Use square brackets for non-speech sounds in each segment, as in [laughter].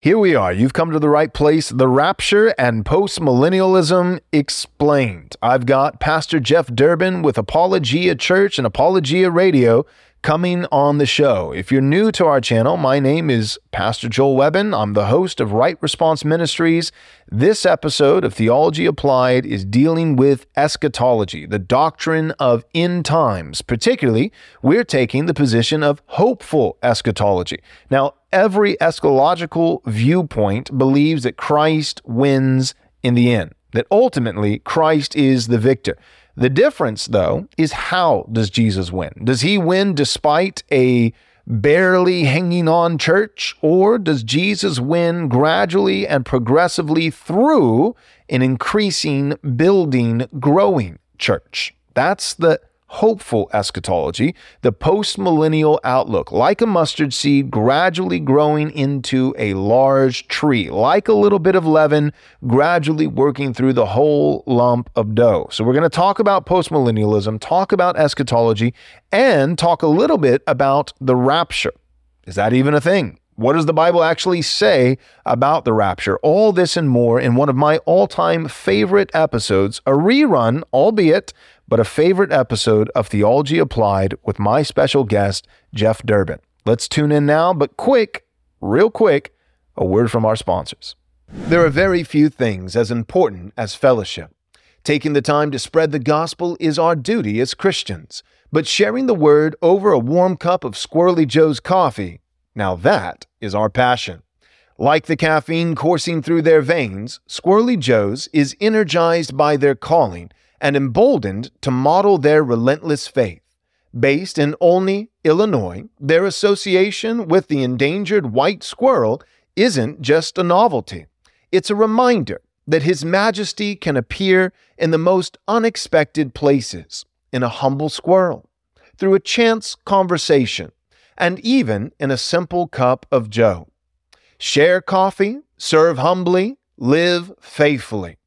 Here we are. You've come to the right place. The rapture and postmillennialism explained. I've got Pastor Jeff Durbin with Apologia Church and Apologia Radio coming on the show. If you're new to our channel, my name is Pastor Joel Webbon. I'm the host of Right Response Ministries. This episode of Theology Applied is dealing with eschatology, the doctrine of end times. Particularly, we're taking the position of hopeful eschatology. Now, every eschatological viewpoint believes that Christ wins in the end, that ultimately Christ is the victor. The difference, though, is how does Jesus win? Does he win despite a barely hanging on church, or does Jesus win gradually and progressively through an increasing, building, growing church? That's the hopeful eschatology, the postmillennial outlook, like a mustard seed gradually growing into a large tree, like a little bit of leaven gradually working through the whole lump of dough. So, we're going to talk about postmillennialism, talk about eschatology, and talk a little bit about the rapture. Is that even a thing? What does the Bible actually say about the rapture? All this and more in one of my all time favorite episodes, a rerun, albeit but a favorite episode of Theology Applied with my special guest, Jeff Durbin. Let's tune in now, but quick, real quick, a word from our sponsors. There are very few things as important as fellowship. Taking the time to spread the gospel is our duty as Christians, but sharing the word over a warm cup of Squirrelly Joe's coffee, now that is our passion. Like the caffeine coursing through their veins, Squirrelly Joe's is energized by their calling and emboldened to model their relentless faith. Based in Olney, Illinois, their association with the endangered white squirrel isn't just a novelty. It's a reminder that His Majesty can appear in the most unexpected places, in a humble squirrel, through a chance conversation, and even in a simple cup of Joe. Share coffee, serve humbly, live faithfully.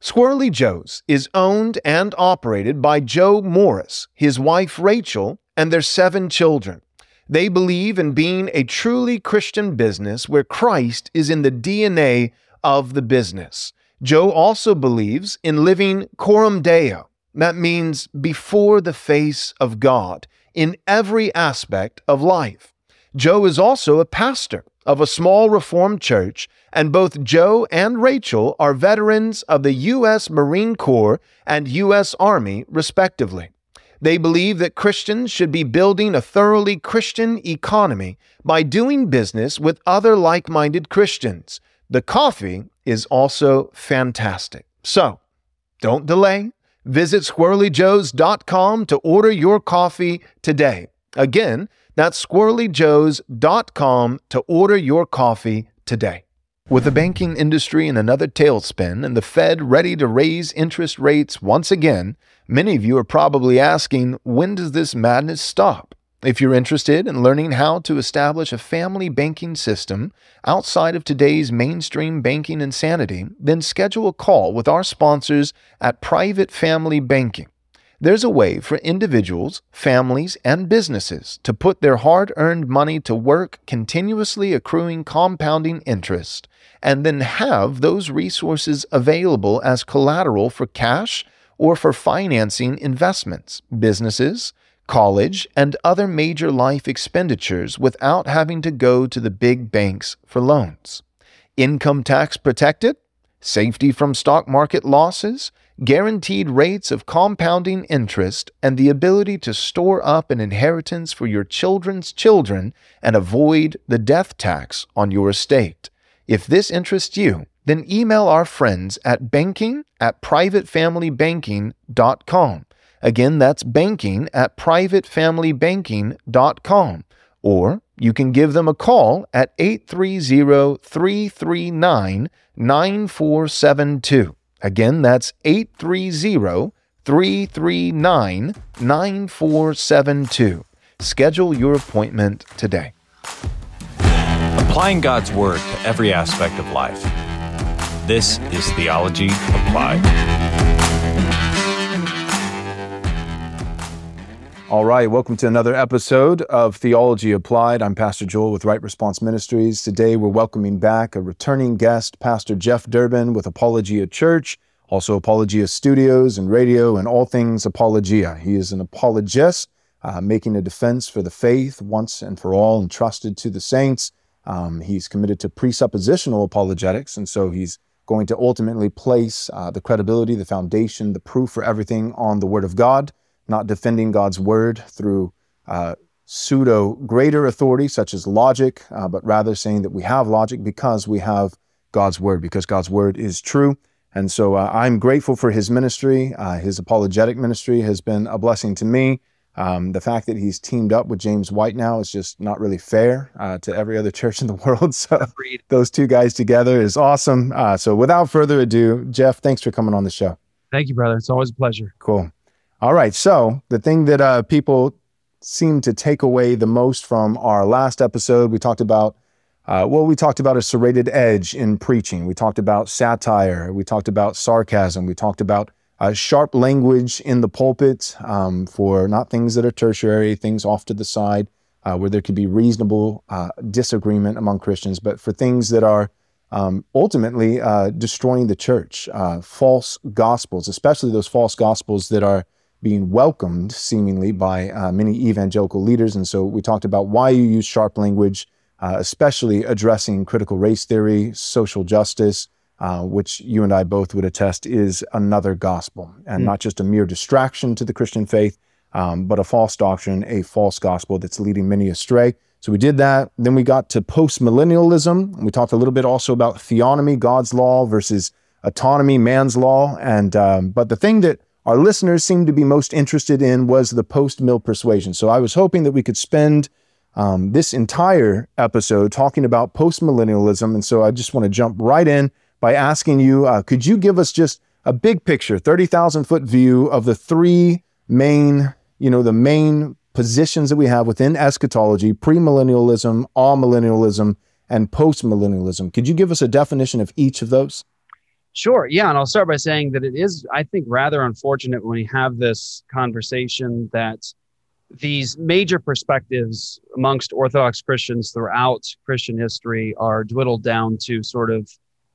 Squirrelly Joe's is owned and operated by Joe Morris, his wife Rachel, and their seven children. They believe in being a truly Christian business where Christ is in the DNA of the business. Joe also believes in living coram deo, that means before the face of God, in every aspect of life. Joe is also a pastor of a small Reformed church, and both Joe and Rachel are veterans of the U.S. Marine Corps and U.S. Army, respectively. They believe that Christians should be building a thoroughly Christian economy by doing business with other like minded Christians. The coffee is also fantastic. So, don't delay. Visit squirrellyjoes.com to order your coffee today. Again, that's squirrellyjoes.com to order your coffee today. With the banking industry in another tailspin and the Fed ready to raise interest rates once again, many of you are probably asking, when does this madness stop? If you're interested in learning how to establish a family banking system outside of today's mainstream banking insanity, then schedule a call with our sponsors at Private Family Banking. There's a way for individuals, families, and businesses to put their hard earned money to work, continuously accruing compounding interest, and then have those resources available as collateral for cash or for financing investments, businesses, college, and other major life expenditures without having to go to the big banks for loans. Income tax protected, safety from stock market losses, guaranteed rates of compounding interest, and the ability to store up an inheritance for your children's children and avoid the death tax on your estate. If this interests you, then email our friends at banking at privatefamilybanking.com. Again, that's banking at privatefamilybanking.com. Or you can give them a call at 830 339 9472. Again, that's 830 339 9472. Schedule your appointment today. Applying God's Word to every aspect of life. This is Theology Applied. All right, welcome to another episode of Theology Applied. I'm Pastor Joel with Right Response Ministries. Today we're welcoming back a returning guest, Pastor Jeff Durbin with Apologia Church, also Apologia Studios and radio and all things Apologia. He is an apologist, uh, making a defense for the faith once and for all entrusted to the saints. Um, he's committed to presuppositional apologetics, and so he's going to ultimately place uh, the credibility, the foundation, the proof for everything on the Word of God not defending God's word through uh, pseudo greater authority, such as logic, uh, but rather saying that we have logic because we have God's word, because God's word is true. And so uh, I'm grateful for his ministry. Uh, his apologetic ministry has been a blessing to me. Um, the fact that he's teamed up with James White now is just not really fair uh, to every other [laughs] church in the world. So Agreed. those two guys together is awesome. Uh, so without further ado, Jeff, thanks for coming on the show. Thank you, brother. It's always a pleasure. Cool. All right. So the thing that uh, people seem to take away the most from our last episode, we talked about. Uh, well, we talked about a serrated edge in preaching. We talked about satire. We talked about sarcasm. We talked about uh, sharp language in the pulpit um, for not things that are tertiary, things off to the side, uh, where there could be reasonable uh, disagreement among Christians, but for things that are um, ultimately uh, destroying the church, uh, false gospels, especially those false gospels that are being welcomed seemingly by uh, many evangelical leaders. And so we talked about why you use sharp language, uh, especially addressing critical race theory, social justice, uh, which you and I both would attest is another gospel and mm. not just a mere distraction to the Christian faith, um, but a false doctrine, a false gospel that's leading many astray. So we did that. Then we got to postmillennialism. We talked a little bit also about theonomy, God's law versus autonomy, man's law. And um, but the thing that our listeners seemed to be most interested in was the post mill persuasion. So I was hoping that we could spend um, this entire episode talking about post millennialism. And so I just want to jump right in by asking you uh, could you give us just a big picture, 30,000 foot view of the three main, you know, the main positions that we have within eschatology premillennialism, millennialism, and postmillennialism? Could you give us a definition of each of those? Sure. Yeah. And I'll start by saying that it is, I think, rather unfortunate when we have this conversation that these major perspectives amongst Orthodox Christians throughout Christian history are dwindled down to sort of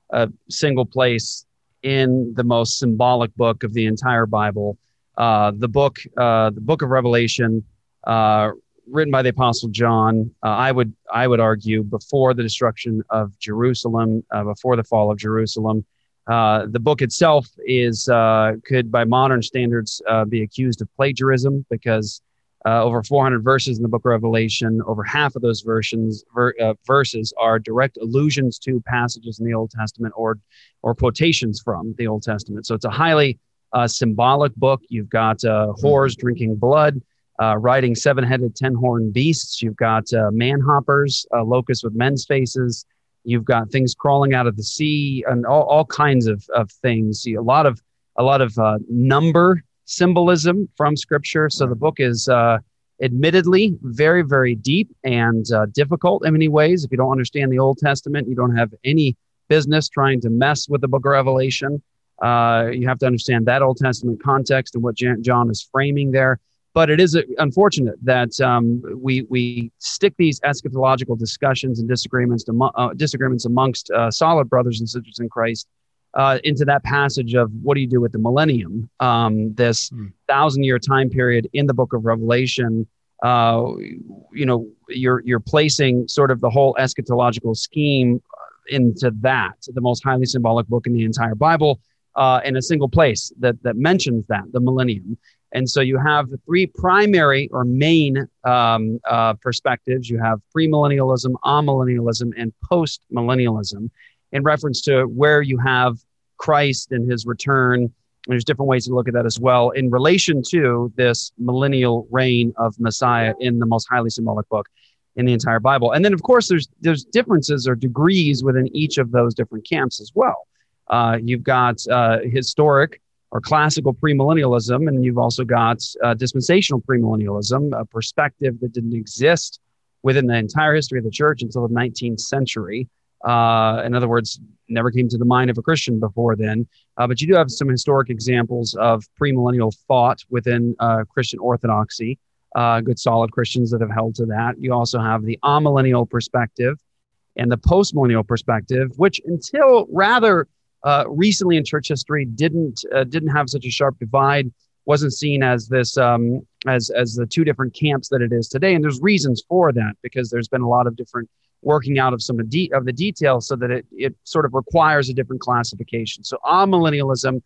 a single place in the most symbolic book of the entire Bible, uh, the book, uh, the book of Revelation, uh, written by the Apostle John. Uh, I would, I would argue, before the destruction of Jerusalem, uh, before the fall of Jerusalem. Uh, the book itself is uh, could, by modern standards, uh, be accused of plagiarism because uh, over 400 verses in the book of Revelation, over half of those versions ver- uh, verses are direct allusions to passages in the Old Testament or or quotations from the Old Testament. So it's a highly symbolic book. You've got whores drinking blood. riding seven-headed, ten-horned beasts. You've got manhoppers, locusts with men's faces, You've got things crawling out of the sea and all, all kinds of, of things. A lot of a lot of uh, number symbolism from Scripture. So the book is uh, admittedly very very deep and uh, difficult in many ways. If you don't understand the Old Testament, you don't have any business trying to mess with the Book of Revelation. Uh, you have to understand that Old Testament context and what John is framing there. But it is uh, unfortunate that um, we we stick these eschatological discussions and disagreements to, uh, disagreements amongst uh, solid brothers and sisters in Christ uh, into that passage of what do you do with the millennium, um, this mm. thousand year time period in the Book of Revelation. Uh, you know, you're you're placing sort of the whole eschatological scheme into that, the most highly symbolic book in the entire Bible, uh, in a single place that that mentions that the millennium. And so you have the three primary or main um, uh, perspectives. You have premillennialism, amillennialism, and postmillennialism in reference to where you have Christ and his return. And There's different ways to look at that as well in relation to this millennial reign of Messiah in the most highly symbolic book in the entire Bible. And then, of course, there's there's differences or degrees within each of those different camps as well. Uh, you've got uh, historic or classical premillennialism, and you've also got uh, dispensational premillennialism, a perspective that didn't exist within the entire history of the church until the 19th century. Uh, in other words, never came to the mind of a Christian before then. Uh, but you do have some historic examples of premillennial thought within uh, Christian orthodoxy. uh, good solid Christians that have held to that. You also have the amillennial perspective and the postmillennial perspective, which until rather uh, recently in church history didn't uh, didn't have such a sharp divide, wasn't seen as this um, as as the two different camps that it is today. And there's reasons for that because there's been a lot of different working out of some of, de- of the details so that it, it sort of requires a different classification. So amillennialism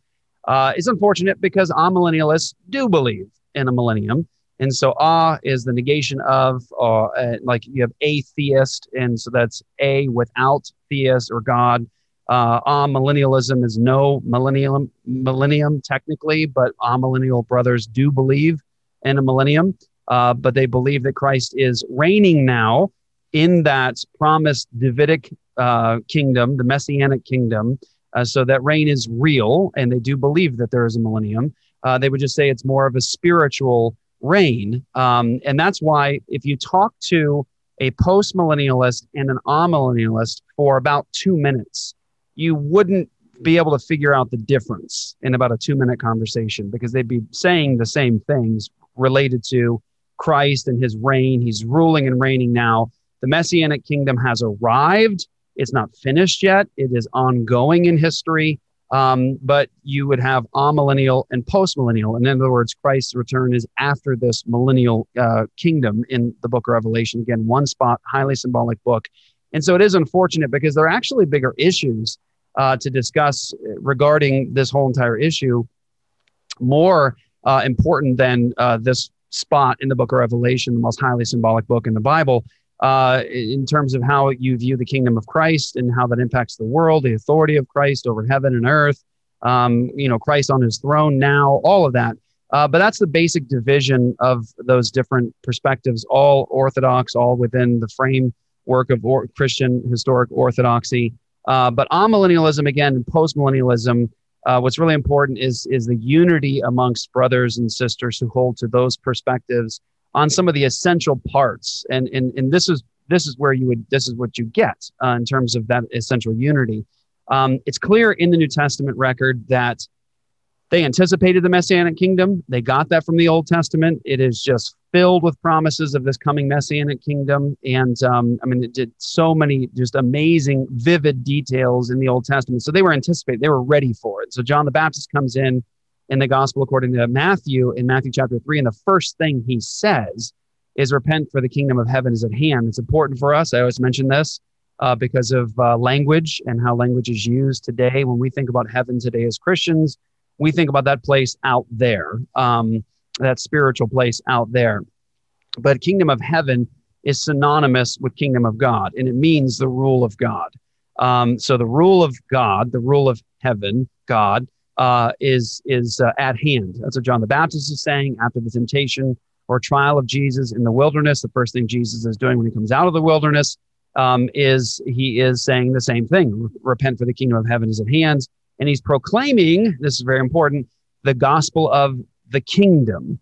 uh, is unfortunate because amillennialists do believe in a millennium. And so ah is the negation of, uh, like you have atheist, and so that's a without theist or God. Uh, amillennialism is no millennium, millennium technically, but amillennial brothers do believe in a millennium. Uh, but they believe that Christ is reigning now in that promised Davidic uh, kingdom, the Messianic kingdom. Uh, so that reign is real, and they do believe that there is a millennium. Uh, they would just say it's more of a spiritual reign. Um, and that's why if you talk to a post millennialist and an amillennialist for about two minutes, you wouldn't be able to figure out the difference in about a two minute conversation because they'd be saying the same things related to Christ and his reign. He's ruling and reigning now. The Messianic kingdom has arrived. It's not finished yet, it is ongoing in history. Um, but you would have amillennial and postmillennial. And in other words, Christ's return is after this millennial uh, kingdom in the book of Revelation. Again, one spot, highly symbolic book. And so it is unfortunate because there are actually bigger issues uh, to discuss regarding this whole entire issue, more uh, important than uh, this spot in the book of Revelation, the most highly symbolic book in the Bible uh, in terms of how you view the kingdom of Christ and how that impacts the world, the authority of Christ over heaven and earth, um, you know, Christ on his throne now, all of that. Uh, but that's the basic division of those different perspectives, all orthodox, all within the framework of or- Christian historic orthodoxy. Uh, but amillennialism, again, postmillennialism, uh, what's really important is, is the unity amongst brothers and sisters who hold to those perspectives on some of the essential parts. And, and, and this is this is where you would this is what you get uh, in terms of that essential unity. Um, it's clear in the New Testament record that they anticipated the messianic kingdom. They got that from the Old Testament. It is just filled with promises of this coming messianic kingdom. And um, I mean, it did so many just amazing, vivid details in the Old Testament. So they were anticipating, they were ready for it. So John the Baptist comes in in the gospel according to Matthew in Matthew chapter 3. And the first thing he says is, Repent, for the kingdom of heaven is at hand. It's important for us. I always mention this uh, because of uh, language and how language is used today. When we think about heaven today as Christians, we think about that place out there, um, that spiritual place out there. But kingdom of heaven is synonymous with kingdom of God, and it means the rule of God. Um, so the rule of God, the rule of heaven, God, uh, is is uh, at hand. That's what John the Baptist is saying after the temptation or trial of Jesus in the wilderness. The first thing Jesus is doing when he comes out of the wilderness um, is he is saying the same thing: repent, for the kingdom of heaven is at hand. And he's proclaiming. This is very important: the gospel of the kingdom.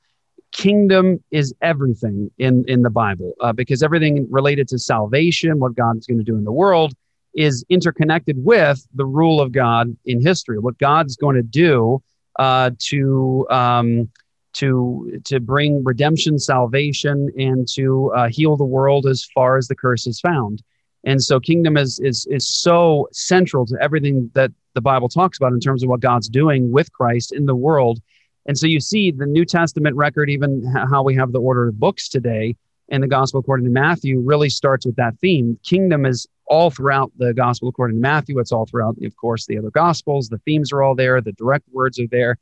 Kingdom is everything in in the Bible uh, because everything related to salvation, what God is going to do in the world, is interconnected with the rule of God in history, what God's going to do uh, to um, to to bring redemption, salvation, and to uh, heal the world as far as the curse is found. And so, kingdom is is is so central to everything that the Bible talks about in terms of what God's doing with Christ in the world. And so, you see the New Testament record, even how we have the order of books today, and the Gospel according to Matthew really starts with that theme. Kingdom is all throughout the gospel according to Matthew. It's all throughout, of course, the other gospels. The themes are all there, the direct words are there.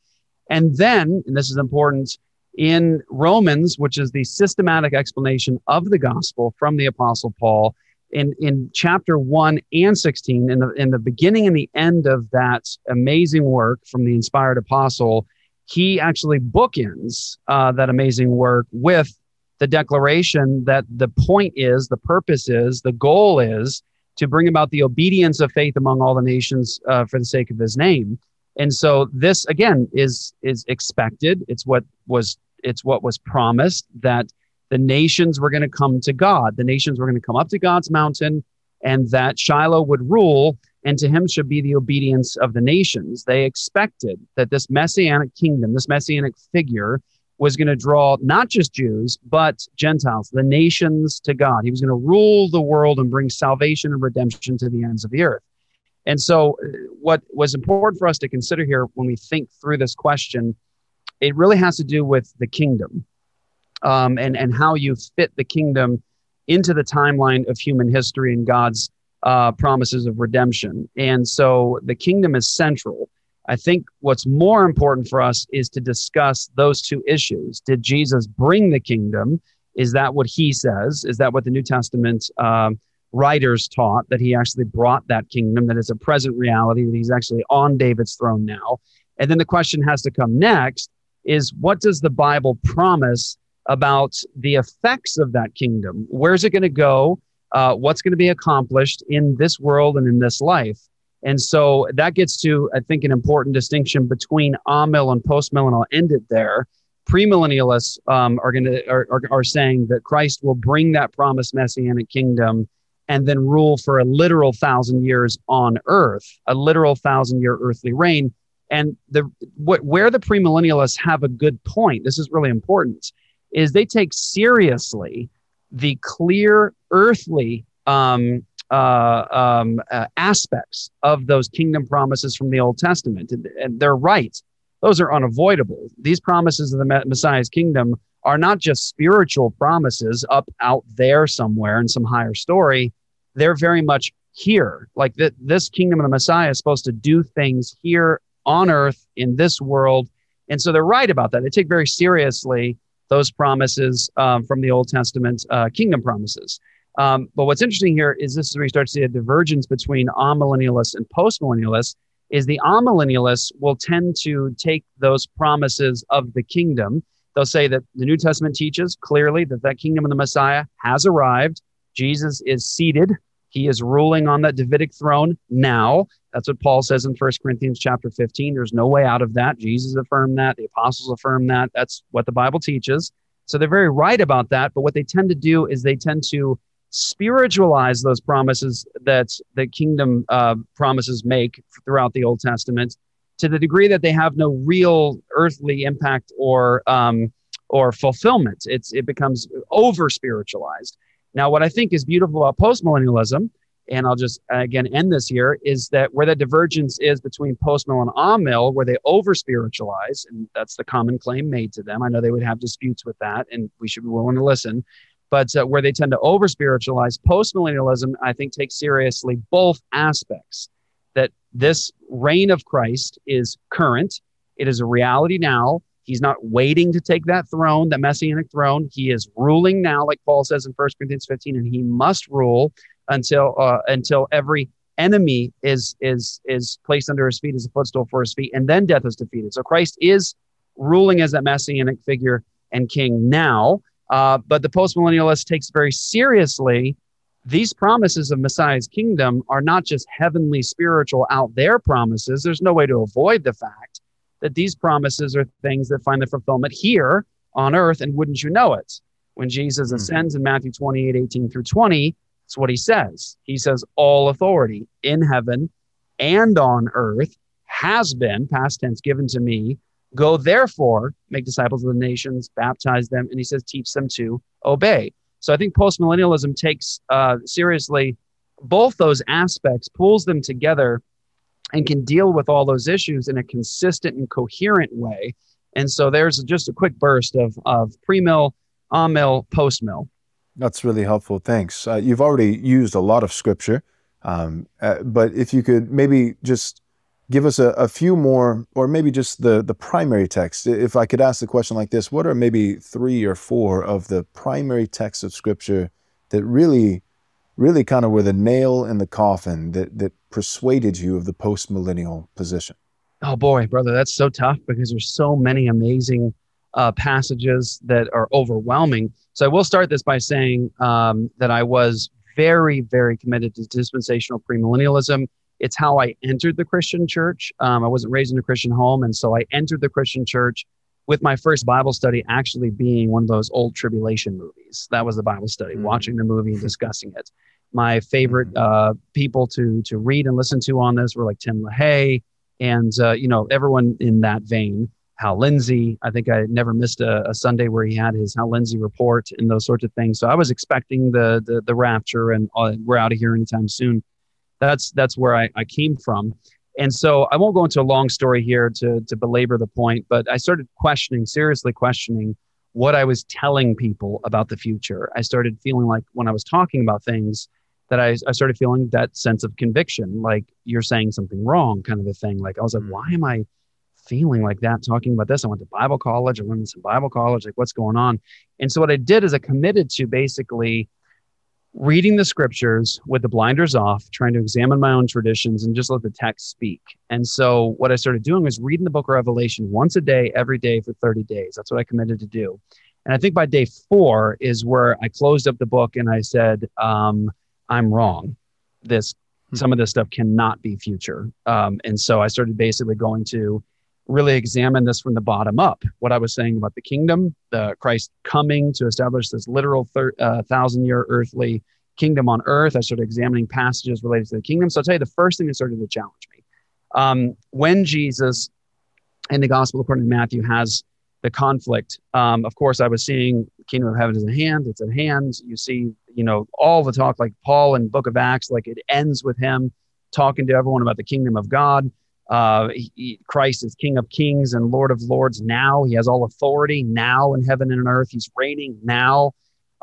And then, and this is important, in Romans, which is the systematic explanation of the gospel from the Apostle Paul, in, in chapter 1 and 16, in the, in the beginning and the end of that amazing work from the inspired apostle, he actually bookends uh, that amazing work with the declaration that the point is, the purpose is, the goal is to bring about the obedience of faith among all the nations uh, for the sake of his name. And so this again is is expected. It's what was it's what was promised that the nations were going to come to God. The nations were going to come up to God's mountain and that Shiloh would rule and to him should be the obedience of the nations. They expected that this messianic kingdom, this messianic figure was going to draw not just Jews, but Gentiles, the nations to God. He was going to rule the world and bring salvation and redemption to the ends of the earth. And so, uh, what was important for us to consider here when we think through this question, it really has to do with the kingdom um, and, and how you fit the kingdom into the timeline of human history and God's uh, promises of redemption. And so, the kingdom is central. I think what's more important for us is to discuss those two issues. Did Jesus bring the kingdom? Is that what he says? Is that what the New Testament um, writers taught? That he actually brought that kingdom, that it's a present reality, that he's actually on David's throne now? And then the question has to come next is what does the Bible promise about the effects of that kingdom? Where's it going to go? Uh, what's going to be accomplished in this world and in this life? And so that gets to, I think, an important distinction between amill and postmill, and I'll end it there. Premillennialists um, are going to are, are, are saying that Christ will bring that promised messianic kingdom and then rule for a literal thousand years on earth, a literal thousand year earthly reign. And the where the premillennialists have a good point, this is really important, is they take seriously the clear earthly um, uh, um, uh, aspects of those kingdom promises from the Old Testament. And, and, they're right. Those are unavoidable. These promises of the Messiah's kingdom are not just spiritual promises up out there somewhere in some higher story. They're very much here. Like th- this kingdom of the Messiah is supposed to do things here on earth in this world. And so they're right about that. They take very seriously those promises um, from the Old Testament uh, kingdom promises. Um, but what's interesting here is this is where you start to see a divergence between amillennialists and postmillennialists. Is the amillennialists will tend to take those promises of the kingdom. They'll say that the New Testament teaches clearly that that kingdom of the Messiah has arrived. Jesus is seated. He is ruling on that Davidic throne now. That's what Paul says in 1 Corinthians chapter 15. There's no way out of that. Jesus affirmed that. The apostles affirmed that. That's what the Bible teaches. So they're very right about that. But what they tend to do is they tend to spiritualize those promises that the kingdom uh, promises make throughout the Old Testament to the degree that they have no real earthly impact or um, or fulfillment. It's it becomes over spiritualized. Now, what I think is beautiful about postmillennialism, and I'll just again end this here, is that where the divergence is between postmill and amill, where they over spiritualize, and that's the common claim made to them. I know they would have disputes with that, and we should be willing to listen but uh, where they tend to over spiritualize postmillennialism i think takes seriously both aspects that this reign of christ is current it is a reality now he's not waiting to take that throne that messianic throne he is ruling now like paul says in 1 corinthians 15 and he must rule until uh, until every enemy is is is placed under his feet as a footstool for his feet and then death is defeated so christ is ruling as that messianic figure and king now uh, but the postmillennialist takes very seriously these promises of Messiah's kingdom are not just heavenly, spiritual, out there promises. There's no way to avoid the fact that these promises are things that find their fulfillment here on earth. And wouldn't you know it? When Jesus mm-hmm. ascends in Matthew 28 18 through 20, it's what he says. He says, All authority in heaven and on earth has been, past tense, given to me. Go therefore, make disciples of the nations, baptize them, and he says, teach them to obey. So I think postmillennialism takes uh, seriously both those aspects, pulls them together, and can deal with all those issues in a consistent and coherent way. And so there's just a quick burst of, of pre mill, on mill, post mill. That's really helpful. Thanks. Uh, you've already used a lot of scripture, um, uh, but if you could maybe just give us a, a, few more, or maybe just the, the primary text. If I could ask the question like this, what are maybe three or four of the primary texts of Scripture that really, really kind of were the nail in the coffin that, that persuaded you of the postmillennial position? Oh boy, brother, that's so tough because there's so many amazing uh, passages that are overwhelming. So I will start this by saying um, that I was very, very committed to dispensational premillennialism it's how I entered the Christian church. Um, I wasn't raised in a Christian home, and so I entered the Christian church with my first Bible study actually being one of those old tribulation movies. That was the Bible study, mm-hmm. watching the movie and [laughs] discussing it. My favorite mm. uh, people to to read and listen to on this were like Tim LaHaye and uh, you know everyone in that vein Hal Lindsey. I think I never missed a, a, Sunday where he had his Hal Lindsey report and those sorts of things. So I was expecting the the, the rapture, and uh, we're out of here anytime soon. That's that's where I, I came from. And so I won't go into a long story here to to belabor the point, but I started questioning, seriously questioning what I was telling people about the future. I started feeling like when I was talking about things that I, I started feeling that sense of conviction, like you're saying something wrong, kind of a thing. Like I was like, mm. why am I feeling like that talking about this? I went to Bible college, I went to some Bible college, like what's going on? And so what I did is I committed to basically reading the scriptures with the blinders off, trying to examine my own traditions and just let the text speak. And so what I started doing was reading the book of Revelation once a day, every day for 30 days. That's what I committed to do. And I think by day four is where I closed up the book and I said, um, I'm wrong. This, hmm. some of this stuff cannot be future. Um, and so I started basically going to really examine this from the bottom up. What I was saying about the kingdom, the Christ coming to establish this literal thir- uh, thousand year earthly kingdom on earth. I started examining passages related to the kingdom. So I'll tell you the first thing that started to challenge me. Um, when Jesus in the gospel according to Matthew has the conflict, um, of course, I was seeing kingdom of heaven is at hand. It's at hand. You see, you know, all the talk like Paul in book of Acts, like it ends with him talking to everyone about the kingdom of God. Uh, he, Christ is King of Kings and Lord of Lords now. He has all authority now in heaven and on earth. He's reigning now.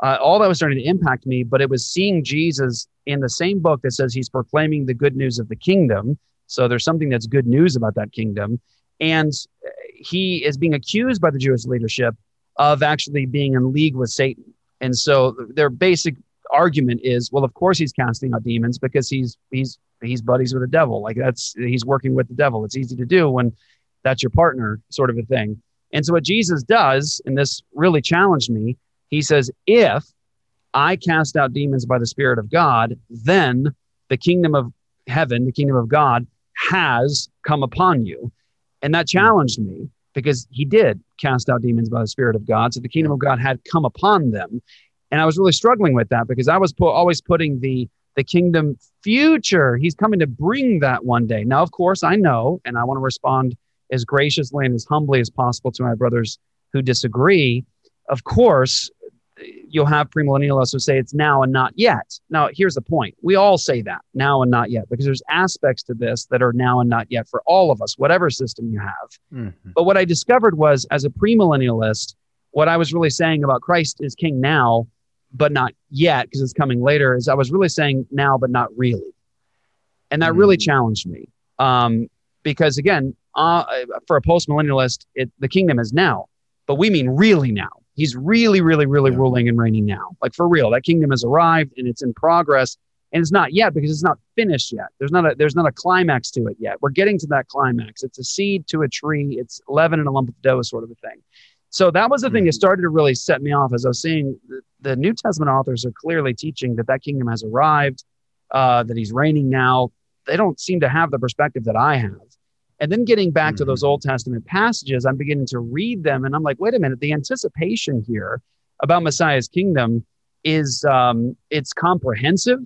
Uh, all that was starting to impact me, but it was seeing Jesus in the same book that says he's proclaiming the good news of the kingdom. So there's something that's good news about that kingdom. And he is being accused by the Jewish leadership of actually being in league with Satan. And so their basic argument is, well, of course he's casting out demons because he's he's he's buddies with the devil. Like that's he's working with the devil. It's easy to do when that's your partner, sort of a thing. And so what Jesus does, and this really challenged me, he says, if I cast out demons by the Spirit of God, then the kingdom of heaven, the kingdom of God, has come upon you. And that challenged me because he did cast out demons by the Spirit of God. So the kingdom of God had come upon them. And I was really struggling with that because I was pu- always putting the the kingdom future. He's coming to bring that one day. Now, of course, I know, and I want to respond as graciously and as humbly as possible to my brothers who disagree. Of course, you'll have premillennialists who say it's now and not yet. Now, here's the point. We all say that now and not yet because there's aspects to this that are now and not yet for all of us, whatever system you have. Mm-hmm. But what I discovered was as a premillennialist, what I was really saying about Christ is king now but not yet because it's coming later is I was really saying now, but not really. And that mm. really challenged me. Um, because again, uh, for a post millennialist, the kingdom is now, but we mean really now. He's really, really, really yeah. ruling and reigning now. Like for real, that kingdom has arrived and it's in progress. And it's not yet because it's not finished yet. There's not a there's not a climax to it yet. We're getting to that climax. It's a seed to a tree. It's leaven and a lump of dough, sort of a thing. So that was the thing that mm-hmm. started to really set me off as I was seeing the, New Testament authors are clearly teaching that that kingdom has arrived, uh, that he's reigning now. They don't seem to have the perspective that I have. And then getting back mm-hmm. to those mm-hmm. Old Testament passages, I'm beginning to read them and I'm like, wait a minute, the anticipation here about Messiah's kingdom is um, it's comprehensive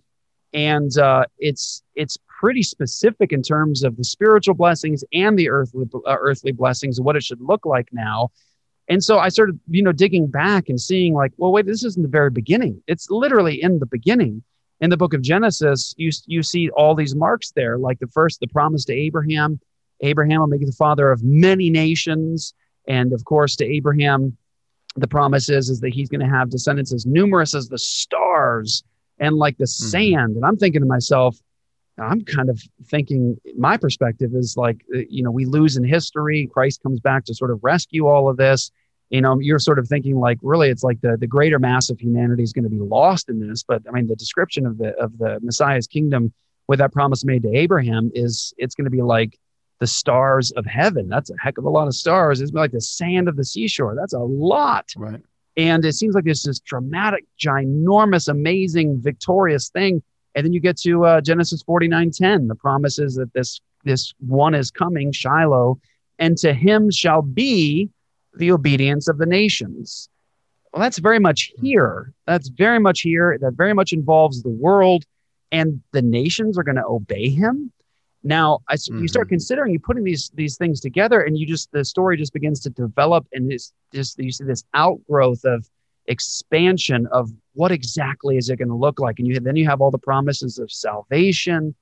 and uh, it's it's pretty specific in terms of the spiritual blessings and the earthly uh, earthly blessings what it should look like now and so I started, you know, digging back and seeing like, well, wait, this isn't the very beginning. It's literally in the beginning. In the book of Genesis, you, you see all these marks there, like the first, the promise to Abraham. Abraham will make you the father of many nations. And of course, to Abraham, the promise is, is that he's going to have descendants as numerous as the stars and like the mm-hmm. sand. And I'm thinking to myself, I'm kind of thinking my perspective is like, uh, you know, we lose in history. Christ comes back to sort of rescue all of this. You know, you're sort of thinking like, really, it's like the, the greater mass of humanity is going to be lost in this. But I mean, the description of the of the Messiah's kingdom with that promise made to Abraham is it's going to be like the stars of heaven. That's a heck of a lot of stars. It's like the sand of the seashore. That's a lot. Right. And it seems like this this dramatic, ginormous, amazing, victorious thing and then you get to uh, Genesis 49:10. The promise is that this this one is coming, Shiloh, and to him shall be the obedience of the nations. Well, that's very much here. That's very much here. That very much involves the world, and the nations are going to obey him. Now, I, mm-hmm. you start mm-hmm. considering you putting these these things together, and you just the story just begins to develop, and it's just you see this outgrowth of expansion of what exactly is it going to look like, and you then you have all the promises of salvation,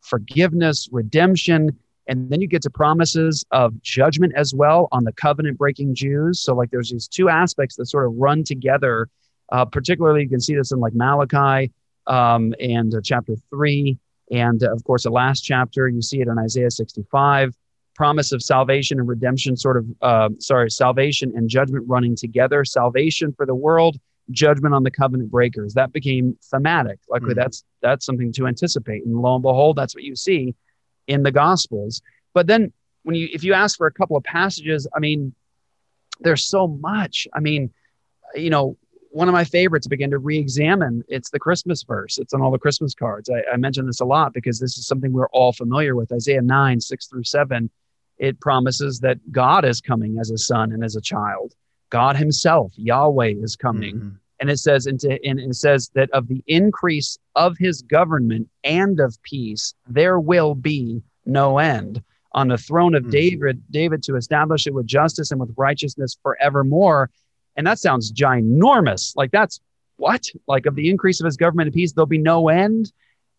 forgiveness, redemption, and then you get to promises of judgment as well on the covenant breaking Jews. So like there's these two aspects that sort of run together. Uh, particularly, you can see this in like Malachi um, and uh, chapter three and uh, of course, the last chapter, you see it in Isaiah 65, promise of salvation and redemption, sort of, uh, sorry, salvation and judgment running together, salvation for the world, judgment on the covenant breakers. That became thematic. Luckily, mm-hmm. that's that's something to anticipate. And lo and behold, that's what you see in the Gospels. But then, when you if you ask for a couple of passages, I mean, there's so much. I mean, you know, one of my favorites begin to re-examine it's the christmas verse it's on all the christmas cards I, I mention this a lot because this is something we're all familiar with isaiah 9 6 through 7 it promises that god is coming as a son and as a child god himself yahweh is coming mm-hmm. and it says into and it says that of the increase of his government and of peace there will be no end on the throne of mm-hmm. david david to establish it with justice and with righteousness forevermore and that sounds ginormous. Like that's what? Like of the increase of his government and peace, there'll be no end.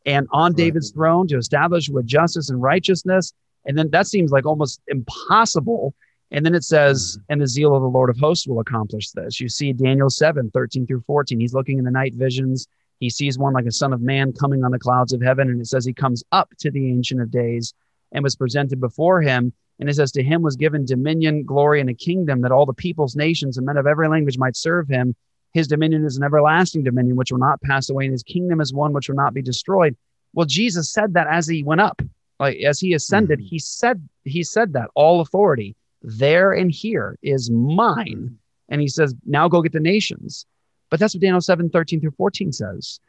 And on right. David's throne to establish with justice and righteousness. And then that seems like almost impossible. And then it says, mm-hmm. and the zeal of the Lord of hosts will accomplish this. You see Daniel 7, 13 through 14. He's looking in the night visions. He sees one like a son of man coming on the clouds of heaven. And it says he comes up to the Ancient of Days and was presented before him. And it says, To him was given dominion, glory, and a kingdom that all the peoples, nations, and men of every language might serve him. His dominion is an everlasting dominion which will not pass away, and his kingdom is one which will not be destroyed. Well, Jesus said that as he went up, like as he ascended, mm-hmm. he said, he said that all authority there and here is mine. Mm-hmm. And he says, Now go get the nations. But that's what Daniel 7, 13 through 14 says.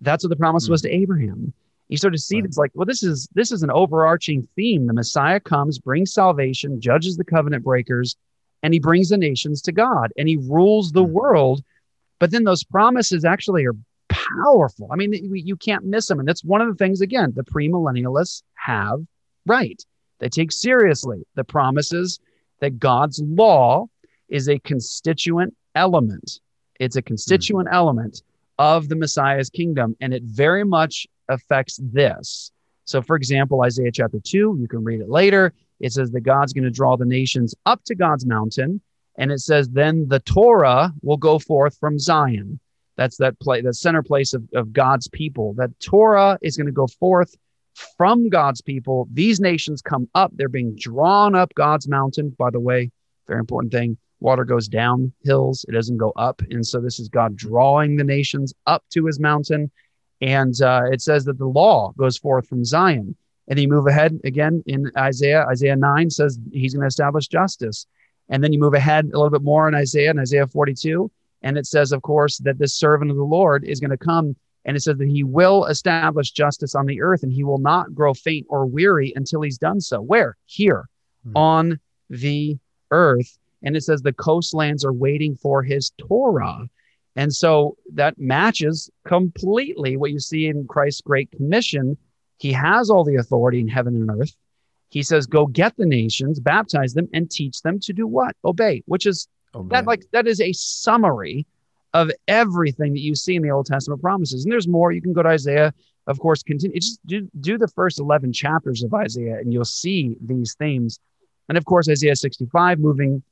That's what the promise mm-hmm. was to Abraham you sort of see right. it's like well this is this is an overarching theme the messiah comes brings salvation judges the covenant breakers and he brings the nations to god and he rules the mm-hmm. world but then those promises actually are powerful i mean you can't miss them and that's one of the things again the premillennialists have right they take seriously the promises that god's law is a constituent element it's a constituent mm-hmm. element of the messiah's kingdom and it very much affects this. So, for example, Isaiah chapter 2, you can read it later. It says that God's going to draw the nations up to God's mountain. And it says, then the Torah will go forth from Zion. That's that place, the center place of, of God's people. That Torah is going to go forth from God's people. These nations come up. They're being drawn up God's mountain. By the way, very important thing water goes down hills, it doesn't go up. And so this is God drawing the nations up to his mountain. And uh, it says that the law goes forth from Zion. And then you move ahead again in Isaiah. Isaiah 9 says he's going to establish justice. And then you move ahead a little bit more in Isaiah, in Isaiah 42. And it says, of course, that this servant of the Lord is going to come. And it says that he will establish justice on the earth and he will not grow faint or weary until he's done so. Where? Here hmm. on the earth. And it says the coastlands are waiting for his Torah. And so that matches completely what you see in Christ's Great Commission. He has all the authority in heaven and earth. He says, Go get the nations, baptize them, and teach them to do what? Obey, which is Obey. that like that is a summary of everything that you see in the Old Testament promises. And there's more. You can go to Isaiah, of course, continue. Just do, do the first 11 chapters of Isaiah, and you'll see these themes. And of course, Isaiah 65, moving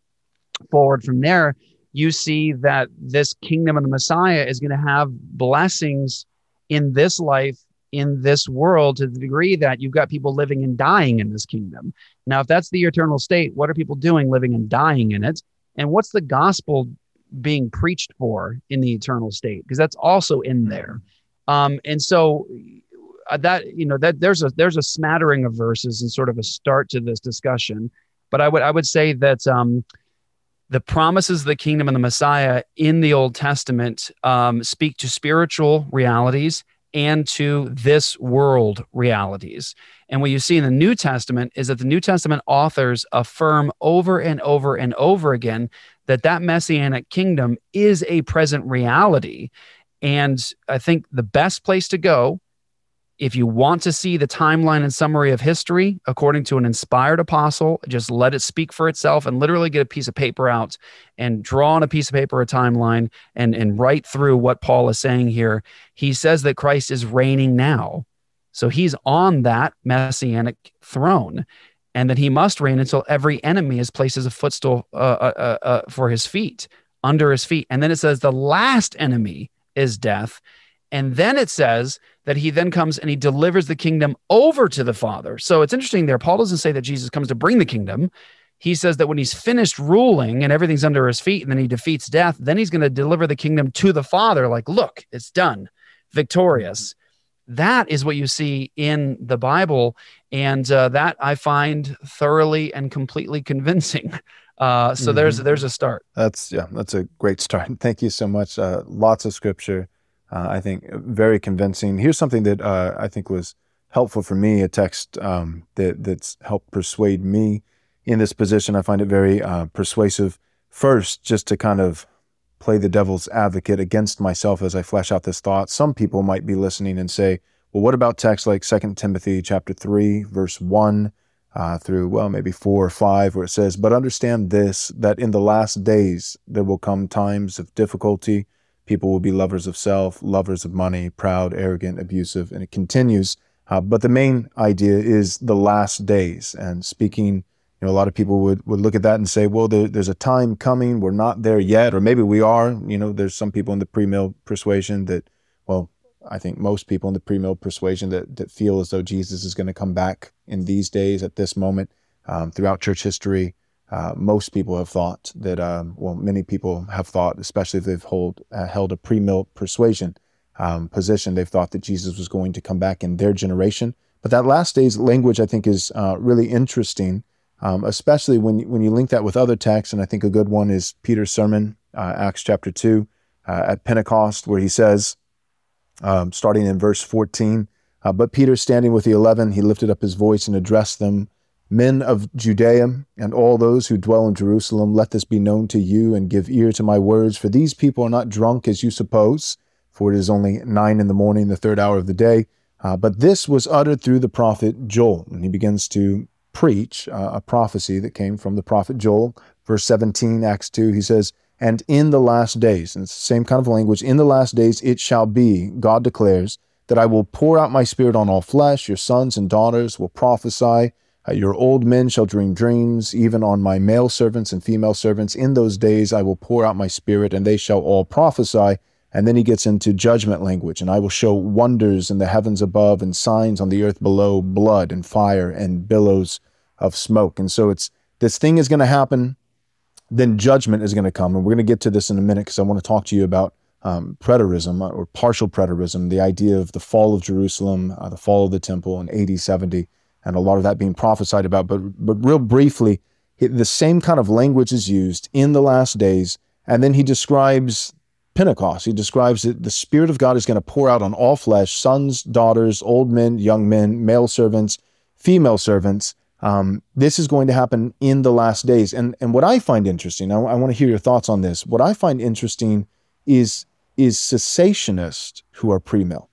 forward from there, you see that this kingdom of the Messiah is going to have blessings in this life, in this world, to the degree that you've got people living and dying in this kingdom. Now, if that's the eternal state, what are people doing living and dying in it? And what's the gospel being preached for in the eternal state? Because that's also in there. Um, and so uh, that you know that there's a there's a smattering of verses and sort of a start to this discussion. But I would I would say that um, the promises of the kingdom and the Messiah in the Old Testament um, speak to spiritual realities and to this world realities. And what you see in the New Testament is that the New Testament authors affirm over and over and over again that that messianic kingdom is a present reality. And I think the best place to go if you want to see the timeline and summary of history according to an inspired apostle, just let it speak for itself and literally get a piece of paper out and draw on a piece of paper a timeline and, and write through what Paul is saying here. He says that Christ is reigning now. So he's on that messianic throne and that he must reign until every enemy is placed as a footstool uh, uh, uh, uh for his feet, under his feet. And then it says the last enemy is death. And then it says that he then comes and he delivers the kingdom over to the Father. So it's interesting there. Paul doesn't say that Jesus comes to bring the kingdom. He says that when he's finished ruling and everything's under his feet and then he defeats death, then he's going to deliver the kingdom to the Father. Like, look, it's done, victorious. That is what you see in the Bible. And uh, that I find thoroughly and completely convincing. [laughs] Uh, so mm-hmm. there's there's a start. That's yeah, that's a great start. [laughs] Thank you so much. Uh, lots of scripture uh, I think very convincing. Here's something that uh, I think was helpful for me, a text um, that that's helped persuade me in this position. I find it very uh, persuasive. First, just to kind of play the devil's advocate against myself as I flesh out this thought. Some people might be listening and say, "Well, what about texts like 2 Timothy chapter three, verse one?" Uh, through well maybe four or five where it says but understand this that in the last days there will come times of difficulty People will be lovers of self, lovers of money, proud, arrogant, abusive, and it continues. Uh, but the main idea is the last days. And speaking, you know, a lot of people would, would look at that and say, well, there, there's a time coming. We're not there yet. Or maybe we are. You know, there's some people in the premill persuasion that, well, I think most people in the premill persuasion that, that feel as though Jesus is going to come back in these days at this moment um, throughout church history. Uh, most people have thought that, um, well, many people have thought, especially if they've hold, uh, held a pre-mill persuasion um, position, they've thought that Jesus was going to come back in their generation. But that last days language, I think, is uh, really interesting, um, especially when when you link that with other texts. And I think a good one is Peter's sermon, uh, Acts chapter two, uh, at Pentecost, where he says, um, starting in verse 14, but Peter, standing with the eleven, he lifted up his voice and addressed them Men of Judea and all those who dwell in Jerusalem, let this be known to you and give ear to my words, for these people are not drunk as you suppose, for it is only nine in the morning, the third hour of the day. Uh, but this was uttered through the prophet Joel. And he begins to preach uh, a prophecy that came from the prophet Joel. Verse 17, Acts 2, he says, And in the last days, and it's the same kind of language, in the last days it shall be, God declares, that I will pour out my spirit on all flesh. Your sons and daughters will prophesy. Uh, your old men shall dream dreams, even on my male servants and female servants. In those days I will pour out my spirit, and they shall all prophesy. And then he gets into judgment language, and I will show wonders in the heavens above and signs on the earth below, blood and fire and billows of smoke. And so it's this thing is going to happen, then judgment is going to come. And we're going to get to this in a minute because I want to talk to you about um, preterism uh, or partial preterism, the idea of the fall of Jerusalem, uh, the fall of the temple in AD 70 and a lot of that being prophesied about. But, but real briefly, the same kind of language is used in the last days. And then he describes Pentecost. He describes that the Spirit of God is going to pour out on all flesh sons, daughters, old men, young men, male servants, female servants. Um, this is going to happen in the last days. And, and what I find interesting, I, I want to hear your thoughts on this. What I find interesting is, is cessationists who are pre mill.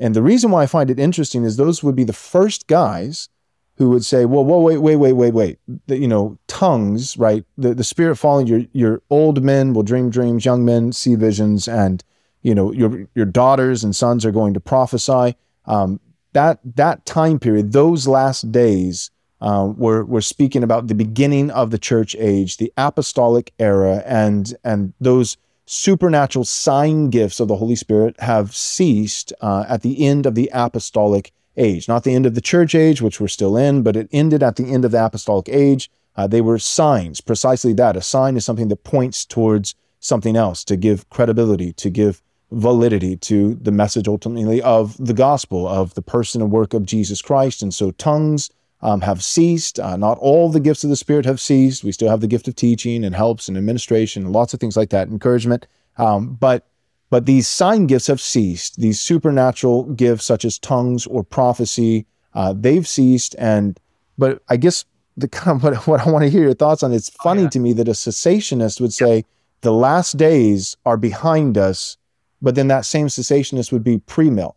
And the reason why I find it interesting is those would be the first guys who would say, well, whoa, wait, wait, wait, wait, wait. The, you know, tongues, right? The, the spirit falling, your, your old men will dream dreams, young men see visions, and, you know, your, your daughters and sons are going to prophesy. Um, that, that time period, those last days, um, we're, we're speaking about the beginning of the church age, the apostolic era, and, and those supernatural sign gifts of the Holy Spirit have ceased uh, at the end of the apostolic age. Not the end of the church age, which we're still in, but it ended at the end of the apostolic age. Uh, they were signs, precisely that. A sign is something that points towards something else to give credibility, to give validity to the message ultimately of the gospel, of the person and work of Jesus Christ. And so tongues um, have ceased. Uh, not all the gifts of the Spirit have ceased. We still have the gift of teaching and helps and administration and lots of things like that, encouragement. Um, but but these sign gifts have ceased. These supernatural gifts, such as tongues or prophecy, uh, they've ceased. And but I guess the [laughs] kind of what, what I want to hear your thoughts on. It's funny oh, yeah. to me that a cessationist would say the last days are behind us, but then that same cessationist would be pre-mill.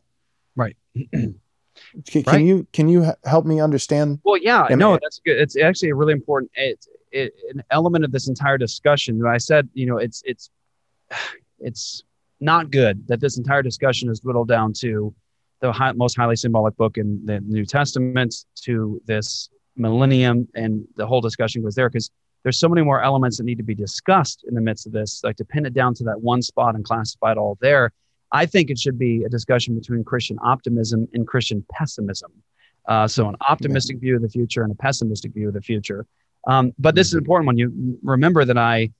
Right. [clears throat] Can, right? can you can you help me understand? Well, yeah, Am no, I, that's good. It's actually a really important it's it, an element of this entire discussion. I said, you know, it's it's [sighs] it's not good that this entire discussion is whittled down to the high, most highly symbolic book in the New Testament to this millennium, and the whole discussion goes there because there's so many more elements that need to be discussed in the midst of this. Like to pin it down to that one spot and classify it all there. I think it should be a discussion between Christian optimism and Christian pessimism. Uh, so, an optimistic view of the future and a pessimistic view of the future. Um, but this is an mm-hmm. important one. You remember that I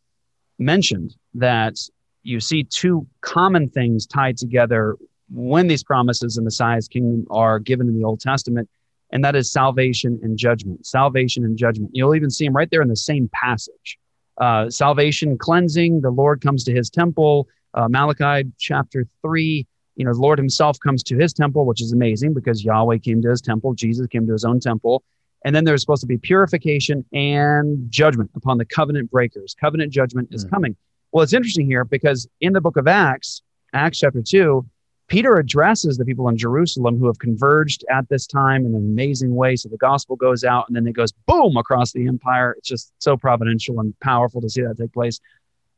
mentioned that you see two common things tied together when these promises in Messiah's kingdom are given in the Old Testament, and that is salvation and judgment. Salvation and judgment. You'll even see them right there in the same passage. Uh, salvation, cleansing, the Lord comes to his temple. Uh, Malachi chapter 3, you know, the Lord himself comes to his temple, which is amazing because Yahweh came to his temple, Jesus came to his own temple. And then there's supposed to be purification and judgment upon the covenant breakers. Covenant judgment is mm-hmm. coming. Well, it's interesting here because in the book of Acts, Acts chapter 2, Peter addresses the people in Jerusalem who have converged at this time in an amazing way. So the gospel goes out and then it goes boom across the empire. It's just so providential and powerful to see that take place.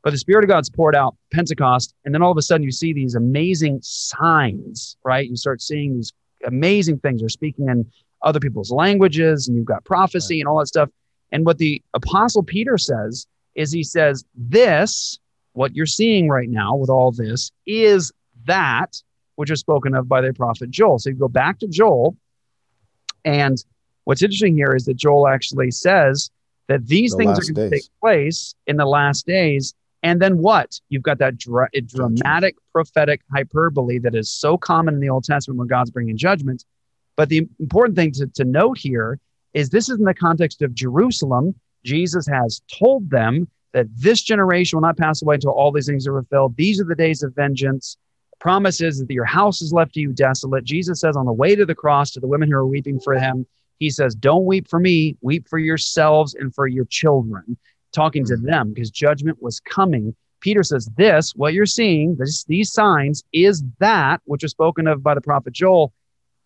But the Spirit of God's poured out Pentecost, and then all of a sudden you see these amazing signs, right? You start seeing these amazing things. They're speaking in other people's languages, and you've got prophecy and all that stuff. And what the Apostle Peter says is he says, This, what you're seeing right now with all this, is that which was spoken of by the prophet Joel. So you go back to Joel, and what's interesting here is that Joel actually says that these the things are going to take place in the last days. And then what? You've got that dra- dramatic prophetic hyperbole that is so common in the Old Testament when God's bringing judgment. But the important thing to, to note here is this is in the context of Jerusalem. Jesus has told them that this generation will not pass away until all these things are fulfilled. These are the days of vengeance. Promises that your house is left to you desolate. Jesus says on the way to the cross to the women who are weeping for him, he says, Don't weep for me, weep for yourselves and for your children, talking to them because judgment was coming. Peter says, This, what you're seeing, this, these signs, is that which was spoken of by the prophet Joel.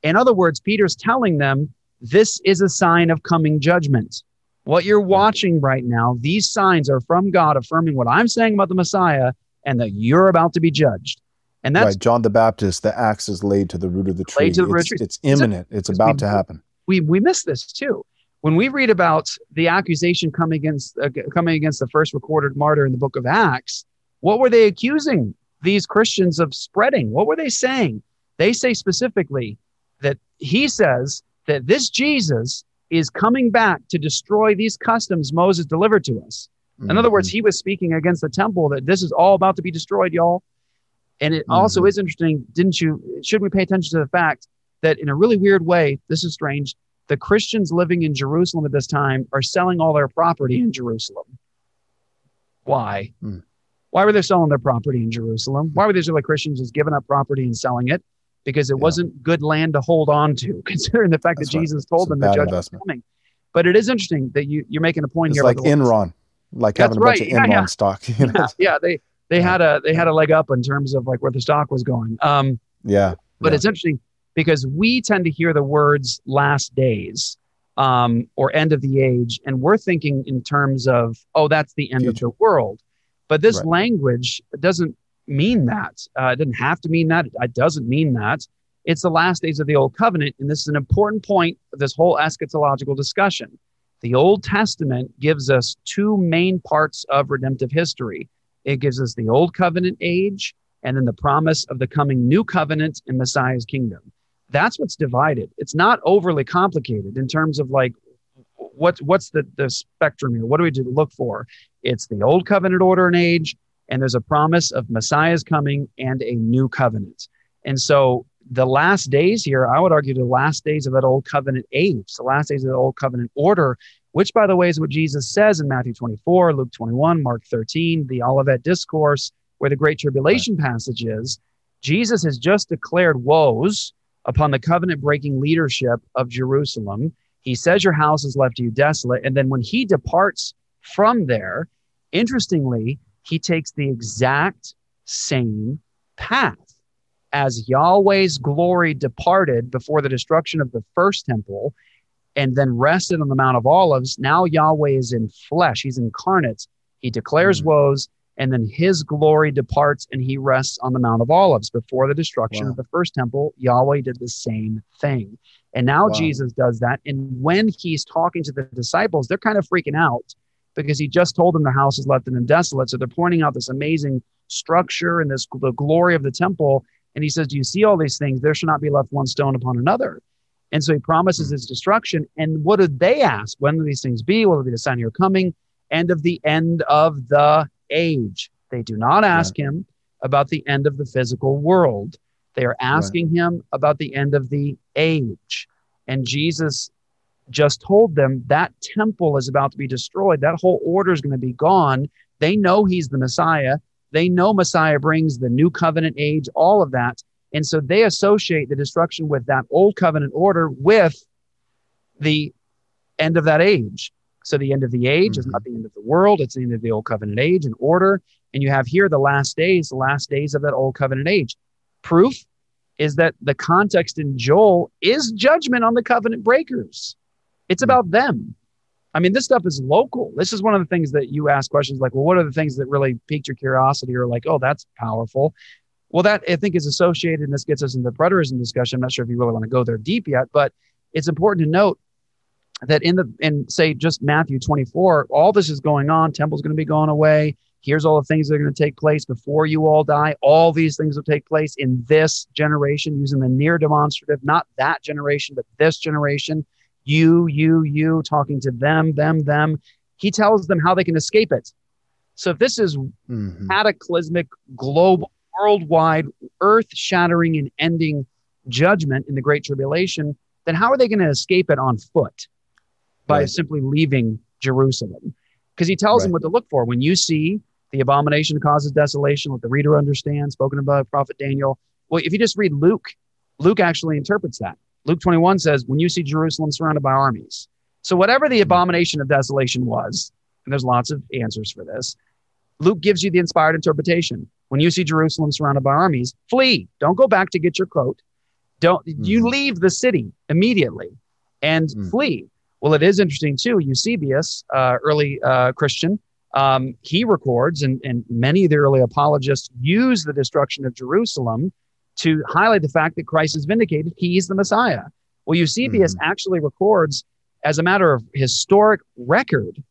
In other words, Peter's telling them, This is a sign of coming judgment. What you're watching right now, these signs are from God affirming what I'm saying about the Messiah and that you're about to be judged. And that's right. John the Baptist, the axe is laid to the root of the tree. The it's, it's, imminent. It's about we, to happen. We, we miss this too. When we read about the accusation coming against, uh, coming against the first recorded martyr in the book of Acts, what were they accusing these Christians of spreading? What were they saying? They say specifically that he says that this Jesus is coming back to destroy these customs Moses delivered to us. In mm-hmm. other words, he was speaking against the temple that this is all about to be destroyed, y'all. And it mm-hmm. also is interesting, didn't you? Should we pay attention to the fact that in a really weird way, this is strange, the Christians living in Jerusalem at this time are selling all their property in Jerusalem. Why? Mm. Why were they selling their property in Jerusalem? Why were these early Christians just giving up property and selling it? because it yeah. wasn't good land to hold on to, [laughs] considering the fact That's that right. Jesus told them the judgment was coming. But it is interesting that you, you're making a point it's here. Like Enron, like That's having a right. bunch of Enron yeah, yeah. stock. You [laughs] know? yeah, they they had a they had a leg up in terms of like where the stock was going. Um, yeah, but it's interesting because we tend to hear the words "last days" um, or "end of the age," and we're thinking in terms of, "Oh, that's the end Future. of the world." But this right. language doesn't mean that. Uh, it doesn't have to mean that. It doesn't mean that. It's the last days of the Old Covenant. And this is an important point of this whole eschatological discussion. The Old Testament gives us two main parts of redemptive history it gives us the Old Covenant age and then the promise of the coming new covenant in Messiah's kingdom. That's what's divided. It's not overly complicated in terms of like what's what's the, the spectrum here? What do we do to look for? It's the old covenant order and age, and there's a promise of Messiah's coming and a new covenant. And so the last days here, I would argue the last days of that old covenant age, the last days of the old covenant order, which by the way is what Jesus says in Matthew 24, Luke 21, Mark 13, the Olivet Discourse, where the Great Tribulation right. passage is. Jesus has just declared woes upon the covenant breaking leadership of Jerusalem. He says, Your house is left to you desolate. And then when he departs from there, interestingly, he takes the exact same path. as Yahweh's glory departed before the destruction of the first temple and then rested on the Mount of Olives, now Yahweh is in flesh. He's incarnate. He declares mm-hmm. woes, and then his glory departs and he rests on the Mount of Olives. Before the destruction wow. of the first temple, Yahweh did the same thing. And now wow. Jesus does that. And when he's talking to the disciples, they're kind of freaking out because he just told them the house is left in them desolate. So they're pointing out this amazing structure and this the glory of the temple. And he says, Do you see all these things? There shall not be left one stone upon another. And so he promises hmm. its destruction. And what did they ask? When will these things be? What will be the sign of your coming? And of the end of the age. They do not ask him about the end of the physical world. They are asking right. him about the end of the age. And Jesus just told them that temple is about to be destroyed. That whole order is going to be gone. They know he's the Messiah. They know Messiah brings the new covenant age, all of that. And so they associate the destruction with that old covenant order with the end of that age. So the end of the age mm-hmm. is not the end of the world, it's the end of the old covenant age and order. And you have here the last days, the last days of that old covenant age. Proof is that the context in Joel is judgment on the covenant breakers. It's mm-hmm. about them. I mean, this stuff is local. This is one of the things that you ask questions like, well, what are the things that really piqued your curiosity or like, oh, that's powerful? Well, that I think is associated, and this gets us into the preterism discussion. I'm not sure if you really want to go there deep yet, but it's important to note that in the in say just Matthew 24, all this is going on. Temple's going to be going away. Here's all the things that are going to take place before you all die. All these things will take place in this generation, using the near demonstrative, not that generation, but this generation. You, you, you, talking to them, them, them. He tells them how they can escape it. So if this is mm-hmm. cataclysmic, global, worldwide, earth-shattering, and ending judgment in the Great Tribulation, then how are they going to escape it on foot? By right. simply leaving Jerusalem. Because he tells right. them what to look for. When you see the abomination causes desolation, let the reader understand, spoken about prophet Daniel. Well, if you just read Luke, Luke actually interprets that. Luke 21 says, when you see Jerusalem surrounded by armies. So, whatever the abomination of desolation was, and there's lots of answers for this, Luke gives you the inspired interpretation. When you see Jerusalem surrounded by armies, flee. Don't go back to get your coat. Don't mm. you hmm. leave the city immediately and mm. flee. Well, it is interesting too. Eusebius, uh, early uh, Christian, um, he records, and, and many of the early apologists use the destruction of Jerusalem to highlight the fact that Christ is vindicated. He's the Messiah. Well, Eusebius mm-hmm. actually records, as a matter of historic record,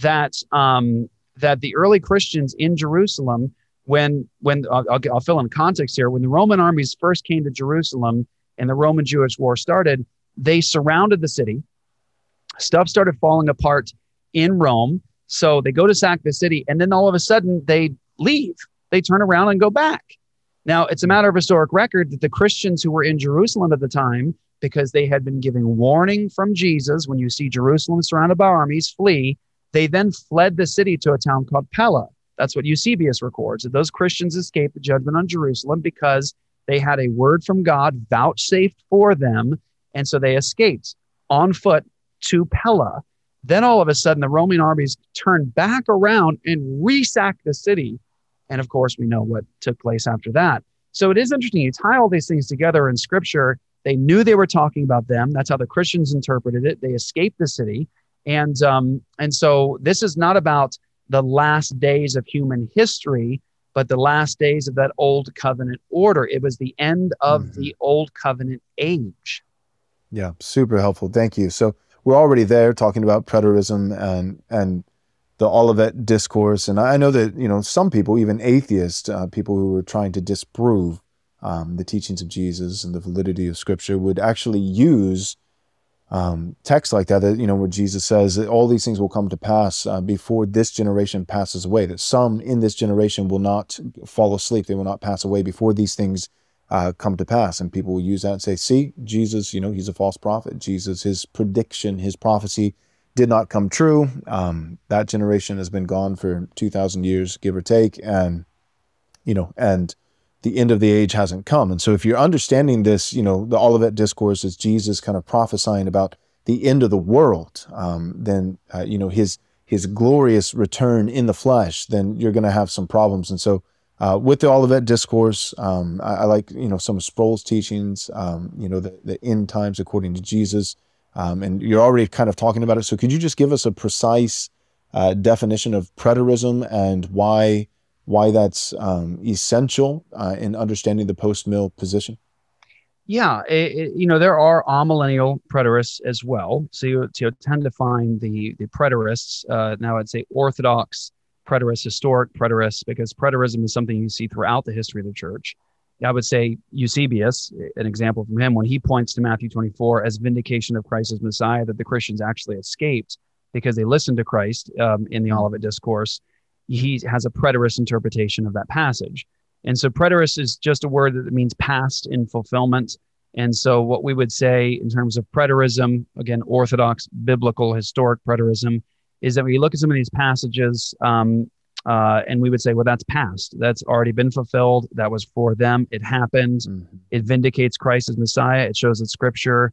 that um, that the early Christians in Jerusalem, when when I'll, I'll fill in context here, when the Roman armies first came to Jerusalem and the Roman Jewish war started, they surrounded the city stuff started falling apart in Rome. So they go to sack the city, and then all of a sudden they leave. They turn around and go back. Now, it's a matter of historic record that the Christians who were in Jerusalem at the time, because they had been giving warning from Jesus when you see Jerusalem surrounded by armies, flee, they then fled the city to a town called Pella. That's what Eusebius records. That those Christians escaped the judgment on Jerusalem because they had a word from God vouchsafed for them, and so they escaped on foot to Pella. Then all of a sudden, the Roman armies turned back around and resacked the city. And of course, we know what took place after that. So it is interesting. You tie all these things together in scripture. They knew they were talking about them. That's how the Christians interpreted it. They escaped the city. And, um, and so this is not about the last days of human history, but the last days of that old covenant order. It was the end of mm-hmm. the old covenant age. Yeah, super helpful. Thank you. So we're already there talking about preterism and and the Olivet discourse. And I know that you know some people, even atheists, uh, people who were trying to disprove um, the teachings of Jesus and the validity of Scripture, would actually use um, texts like that. That you know where Jesus says that all these things will come to pass uh, before this generation passes away. That some in this generation will not fall asleep; they will not pass away before these things uh, come to pass. And people will use that and say, see, Jesus, you know, he's a false prophet. Jesus, his prediction, his prophecy did not come true. Um, that generation has been gone for 2,000 years, give or take. And, you know, and the end of the age hasn't come. And so if you're understanding this, you know, the Olivet Discourse is Jesus kind of prophesying about the end of the world, um, then, uh, you know, his, his glorious return in the flesh, then you're going to have some problems. And so uh, with the Olivet Discourse, um, I, I, like you know some of Sproul's teachings. Um, you know the, the end times according to Jesus, um, and you're already kind of talking about it. So could you just give us a precise uh, definition of preterism and why why that's um, essential uh, in understanding the post mill position? Yeah, it, it, you know there are amillennial preterists as well. So you, so you tend to find the the preterists. Uh, now I'd say Orthodox preterist, historic preterist, because preterism is something you see throughout the history of the church. I would say Eusebius, an example from him, when he points to Matthew 24 as vindication of Christ as Messiah, that the Christians actually escaped because they listened to Christ um, in the Olivet Discourse. He has a preterist interpretation of that passage. And so preterist is just a word that means past in fulfillment. And so what we would say in terms of preterism, again, Orthodox, biblical, historic preterism, is that when you look at some of these passages, um, uh, and we would say, well, that's past. That's already been fulfilled. That was for them. It happened. Mm-hmm. It vindicates Christ as Messiah. It shows that Scripture,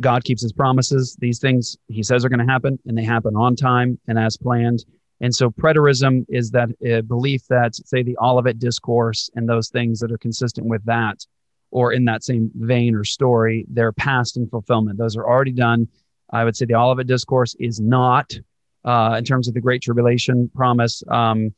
God keeps His promises. These things He says are going to happen, and they happen on time and as planned. And so, preterism is that uh, belief that, say, the Olivet Discourse and those things that are consistent with that, or in that same vein or story, they're past in fulfillment. Those are already done. I would say the Olivet Discourse is not uh, in terms of the Great Tribulation promise um,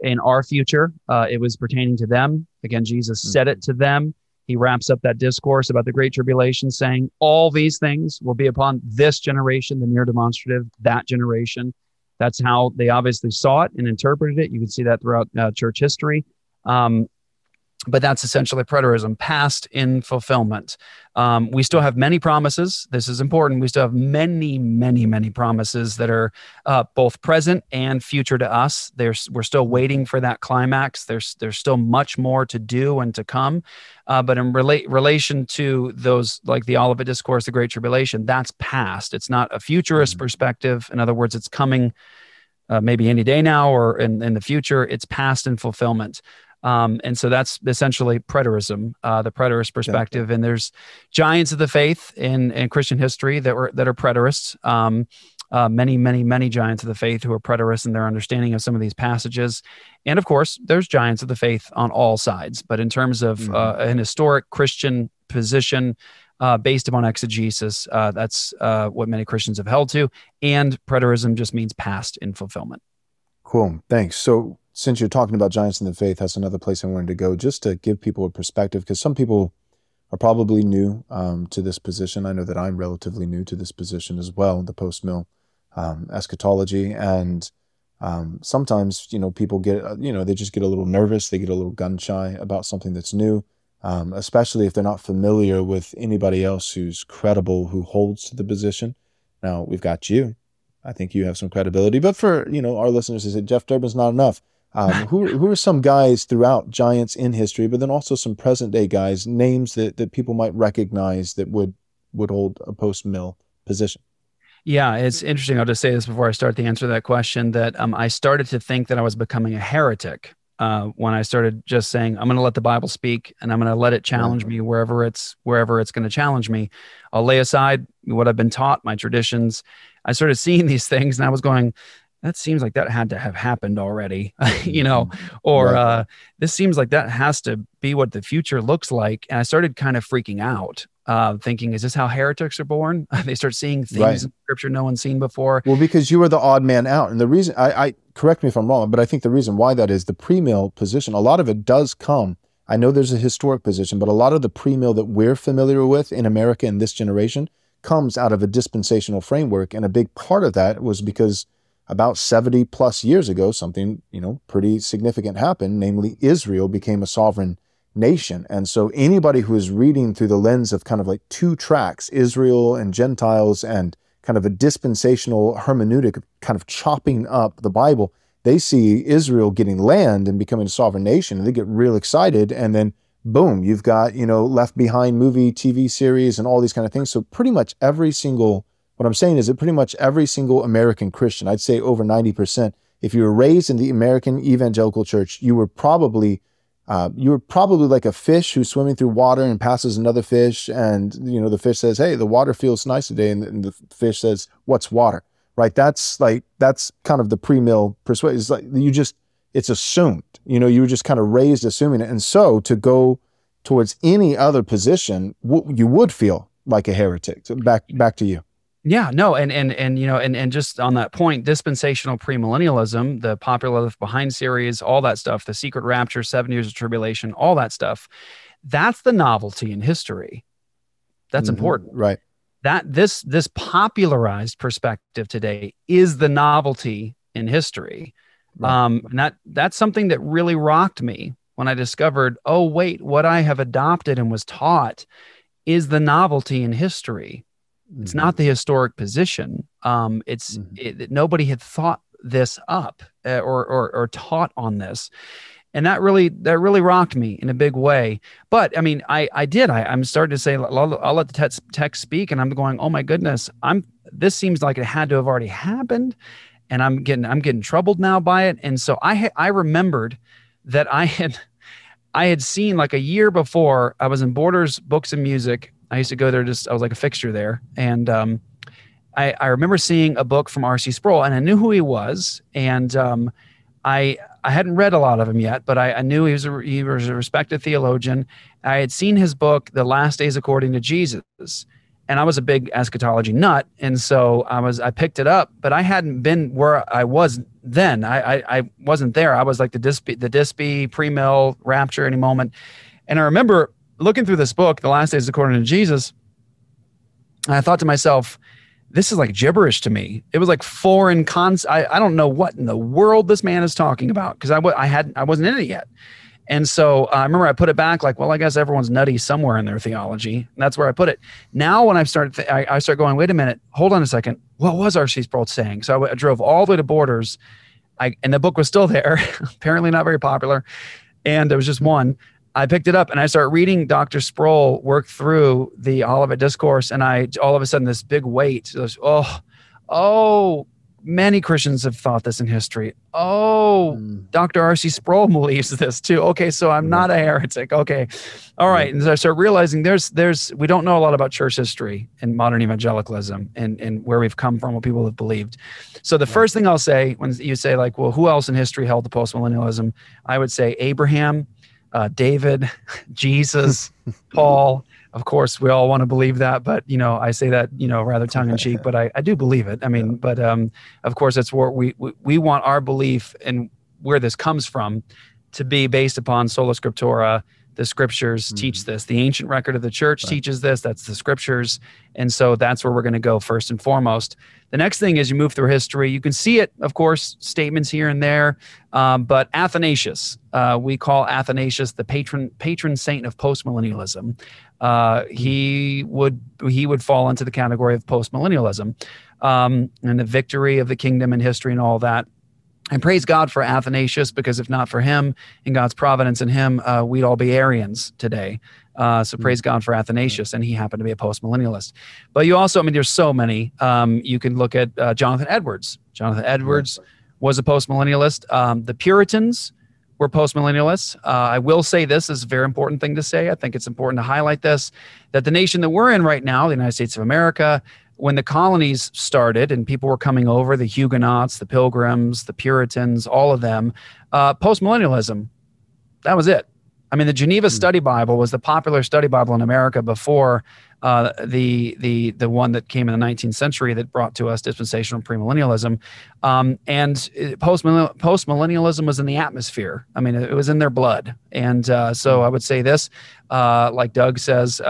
in our future. Uh, it was pertaining to them. Again, Jesus mm-hmm. said it to them. He wraps up that discourse about the Great Tribulation saying, All these things will be upon this generation, the near demonstrative, that generation. That's how they obviously saw it and interpreted it. You can see that throughout uh, church history. Um, but that's essentially preterism, past in fulfillment. Um, we still have many promises. This is important. We still have many, many, many promises that are uh, both present and future to us. There's, we're still waiting for that climax. There's, there's still much more to do and to come. Uh, but in rela- relation to those, like the Olivet Discourse, the Great Tribulation, that's past. It's not a futurist mm-hmm. perspective. In other words, it's coming uh, maybe any day now or in, in the future. It's past in fulfillment. Um, and so that's essentially preterism, uh, the preterist perspective. Yeah. And there's giants of the faith in, in Christian history that were that are preterists. Um, uh, many, many, many giants of the faith who are preterists in their understanding of some of these passages. And of course, there's giants of the faith on all sides. But in terms of mm-hmm. uh, an historic Christian position uh, based upon exegesis, uh, that's uh, what many Christians have held to. And preterism just means past in fulfillment. Cool. Thanks. So since you're talking about giants in the faith, that's another place I wanted to go just to give people a perspective because some people are probably new um, to this position. I know that I'm relatively new to this position as well, the post mill um, eschatology. And um, sometimes, you know, people get, uh, you know, they just get a little nervous, they get a little gun shy about something that's new, um, especially if they're not familiar with anybody else who's credible, who holds to the position. Now, we've got you. I think you have some credibility, but for, you know, our listeners they say Jeff Durbin's not enough um, who who are some guys throughout Giants in history, but then also some present day guys, names that, that people might recognize that would would hold a post mill position? Yeah, it's interesting. I'll just say this before I start to answer to that question that um, I started to think that I was becoming a heretic uh, when I started just saying I'm going to let the Bible speak and I'm going to let it challenge me wherever it's wherever it's going to challenge me. I'll lay aside what I've been taught, my traditions. I started seeing these [laughs] things and I was going, that seems like that had to have happened already, [laughs] you know, mm-hmm. or uh, this seems like that has to be what the future looks like. And I started kind of freaking out, uh, thinking, is this how heretics are born? [laughs] they start seeing things right. in scripture no one's seen before. Well, because you were the odd man out. And the reason, I, I correct me if I'm wrong, but I think the reason why that is the pre mill position, a lot of it does come. I know there's a historic position, but a lot of the pre mill that we're familiar with in America in this generation comes out of a dispensational framework. And a big part of that was because about 70 plus years ago, something, you know, pretty significant happened, namely Israel became a sovereign nation. And so anybody who is reading through the lens of kind of like two tracks, Israel and Gentiles and kind of a dispensational hermeneutic kind of chopping up the Bible, they see Israel getting land and becoming a sovereign nation and they get real excited and then boom, you've got, you know, left behind movie, TV series and all these kind of things. So pretty much every single what I'm saying is that pretty much every single American Christian, I'd say over 90%, if you were raised in the American evangelical church, you were probably uh, you were probably like a fish who's swimming through water and passes another fish, and you know the fish says, "Hey, the water feels nice today," and the, and the fish says, "What's water?" Right? That's like that's kind of the pre-mill persuasion. It's like you just it's assumed. You know, you were just kind of raised assuming it, and so to go towards any other position, w- you would feel like a heretic. So back back to you. Yeah, no, and and and you know, and and just on that point, dispensational premillennialism, the popular Left Behind series, all that stuff, the secret rapture, seven years of tribulation, all that stuff, that's the novelty in history. That's mm-hmm, important, right? That this this popularized perspective today is the novelty in history. Right. Um, and that that's something that really rocked me when I discovered, oh wait, what I have adopted and was taught is the novelty in history. Mm-hmm. It's not the historic position. Um, it's mm-hmm. it, nobody had thought this up uh, or, or or taught on this and that really that really rocked me in a big way but i mean i i did I, i'm starting to say i'll, I'll let the text, text speak and i'm going oh my goodness i'm this seems like it had to have already happened and i'm getting i'm getting troubled now by it and so i i remembered that i had i had seen like a year before i was in borders books and music i used to go there just i was like a fixture there and um I, I remember seeing a book from R.C. Sproul, and I knew who he was, and um, I I hadn't read a lot of him yet, but I, I knew he was a, he was a respected theologian. I had seen his book, The Last Days According to Jesus, and I was a big eschatology nut, and so I was I picked it up, but I hadn't been where I was then. I I, I wasn't there. I was like the Dispy, the Dispy, pre-mill, rapture, any moment, and I remember looking through this book, The Last Days According to Jesus, I thought to myself, this is like gibberish to me. It was like foreign cons. I, I don't know what in the world this man is talking about because I, w- I had I wasn't in it yet. And so uh, I remember I put it back like, well, I guess everyone's nutty somewhere in their theology. And that's where I put it. Now, when I've started, th- I, I, start going, wait a minute, hold on a second. What was R.C. Sproul saying? So I, w- I drove all the way to Borders, I, and the book was still there. [laughs] apparently not very popular, and there was just one. I picked it up and I start reading Dr. Sproul work through the Olivet Discourse, and I all of a sudden this big weight. Was, oh, oh, many Christians have thought this in history. Oh, mm. Dr. R.C. Sproul [laughs] believes this too. Okay, so I'm not a heretic. Okay, all right. And so I start realizing there's there's we don't know a lot about church history and modern evangelicalism and and where we've come from, what people have believed. So the first thing I'll say when you say like, well, who else in history held the postmillennialism? I would say Abraham uh, David, [laughs] Jesus, [laughs] Paul. Of course, we all want to believe that, but you know, I say that you know rather [laughs] tongue in cheek, but I, I do believe it. I mean, but um, of course, that's where we, we we want our belief and where this comes from to be based upon sola scriptura. The scriptures mm-hmm. teach this. The ancient record of the church right. teaches this. That's the scriptures, and so that's where we're going to go first and foremost. The next thing is you move through history. You can see it, of course, statements here and there. Um, but Athanasius, uh, we call Athanasius the patron patron saint of postmillennialism. Uh, he would he would fall into the category of postmillennialism um, and the victory of the kingdom and history and all that. And praise God for Athanasius, because if not for him and God's providence in him, uh, we'd all be Arians today. Uh, so praise God for Athanasius, and he happened to be a postmillennialist. But you also, I mean, there's so many. Um, you can look at uh, Jonathan Edwards. Jonathan Edwards was a postmillennialist. Um, the Puritans were postmillennialists. Uh, I will say this is a very important thing to say. I think it's important to highlight this that the nation that we're in right now, the United States of America, when the colonies started and people were coming over, the Huguenots, the Pilgrims, the Puritans, all of them, uh, postmillennialism, that was it. I mean, the Geneva hmm. Study Bible was the popular study Bible in America before uh, the the the one that came in the 19th century that brought to us dispensational premillennialism, um, and post postmillennialism was in the atmosphere. I mean, it was in their blood, and uh, so hmm. I would say this, uh, like Doug says.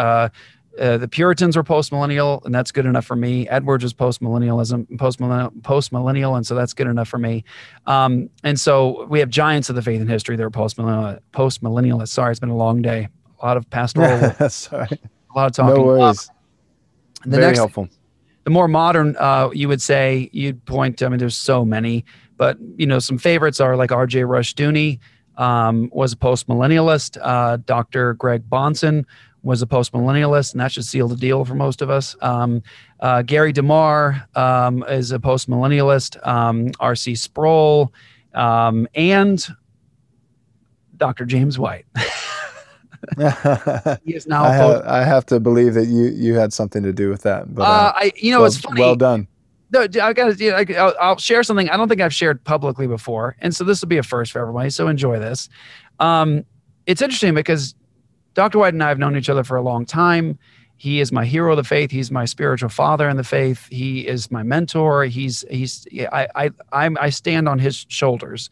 Uh, the Puritans were post-millennial, and that's good enough for me. Edwards was post-millennialism, post-millennial, post-millennial, and so that's good enough for me. Um, and so we have giants of the faith in history that are post-millennial, post-millennialists. Sorry, it's been a long day. A lot of pastoral. [laughs] Sorry. A lot of talking. No worries. the Very next, helpful. The more modern, uh, you would say, you'd point. To, I mean, there's so many, but you know, some favorites are like R.J. Rushdoony. Um, was a post-millennialist. Uh, Dr. Greg Bahnsen was a post millennialist, and that should seal the deal for most of us. Um, uh, Gary DeMar um, is a post millennialist. Um, R.C. Sproul um, and Dr. James White. [laughs] he is now. [laughs] I have, I have, to believe that you you had something to do with that. But uh, uh, I, you know, well, it's funny. Well done. no, I got to. I'll, I'll share something I don't think I've shared publicly before, and so this will be a first for everybody. So enjoy this. Um, it's interesting because Dr. White and I have known each other for a long time. He is my hero of the faith. He's my spiritual father in the faith. He is my mentor. He's he's I I I'm, I stand on his shoulders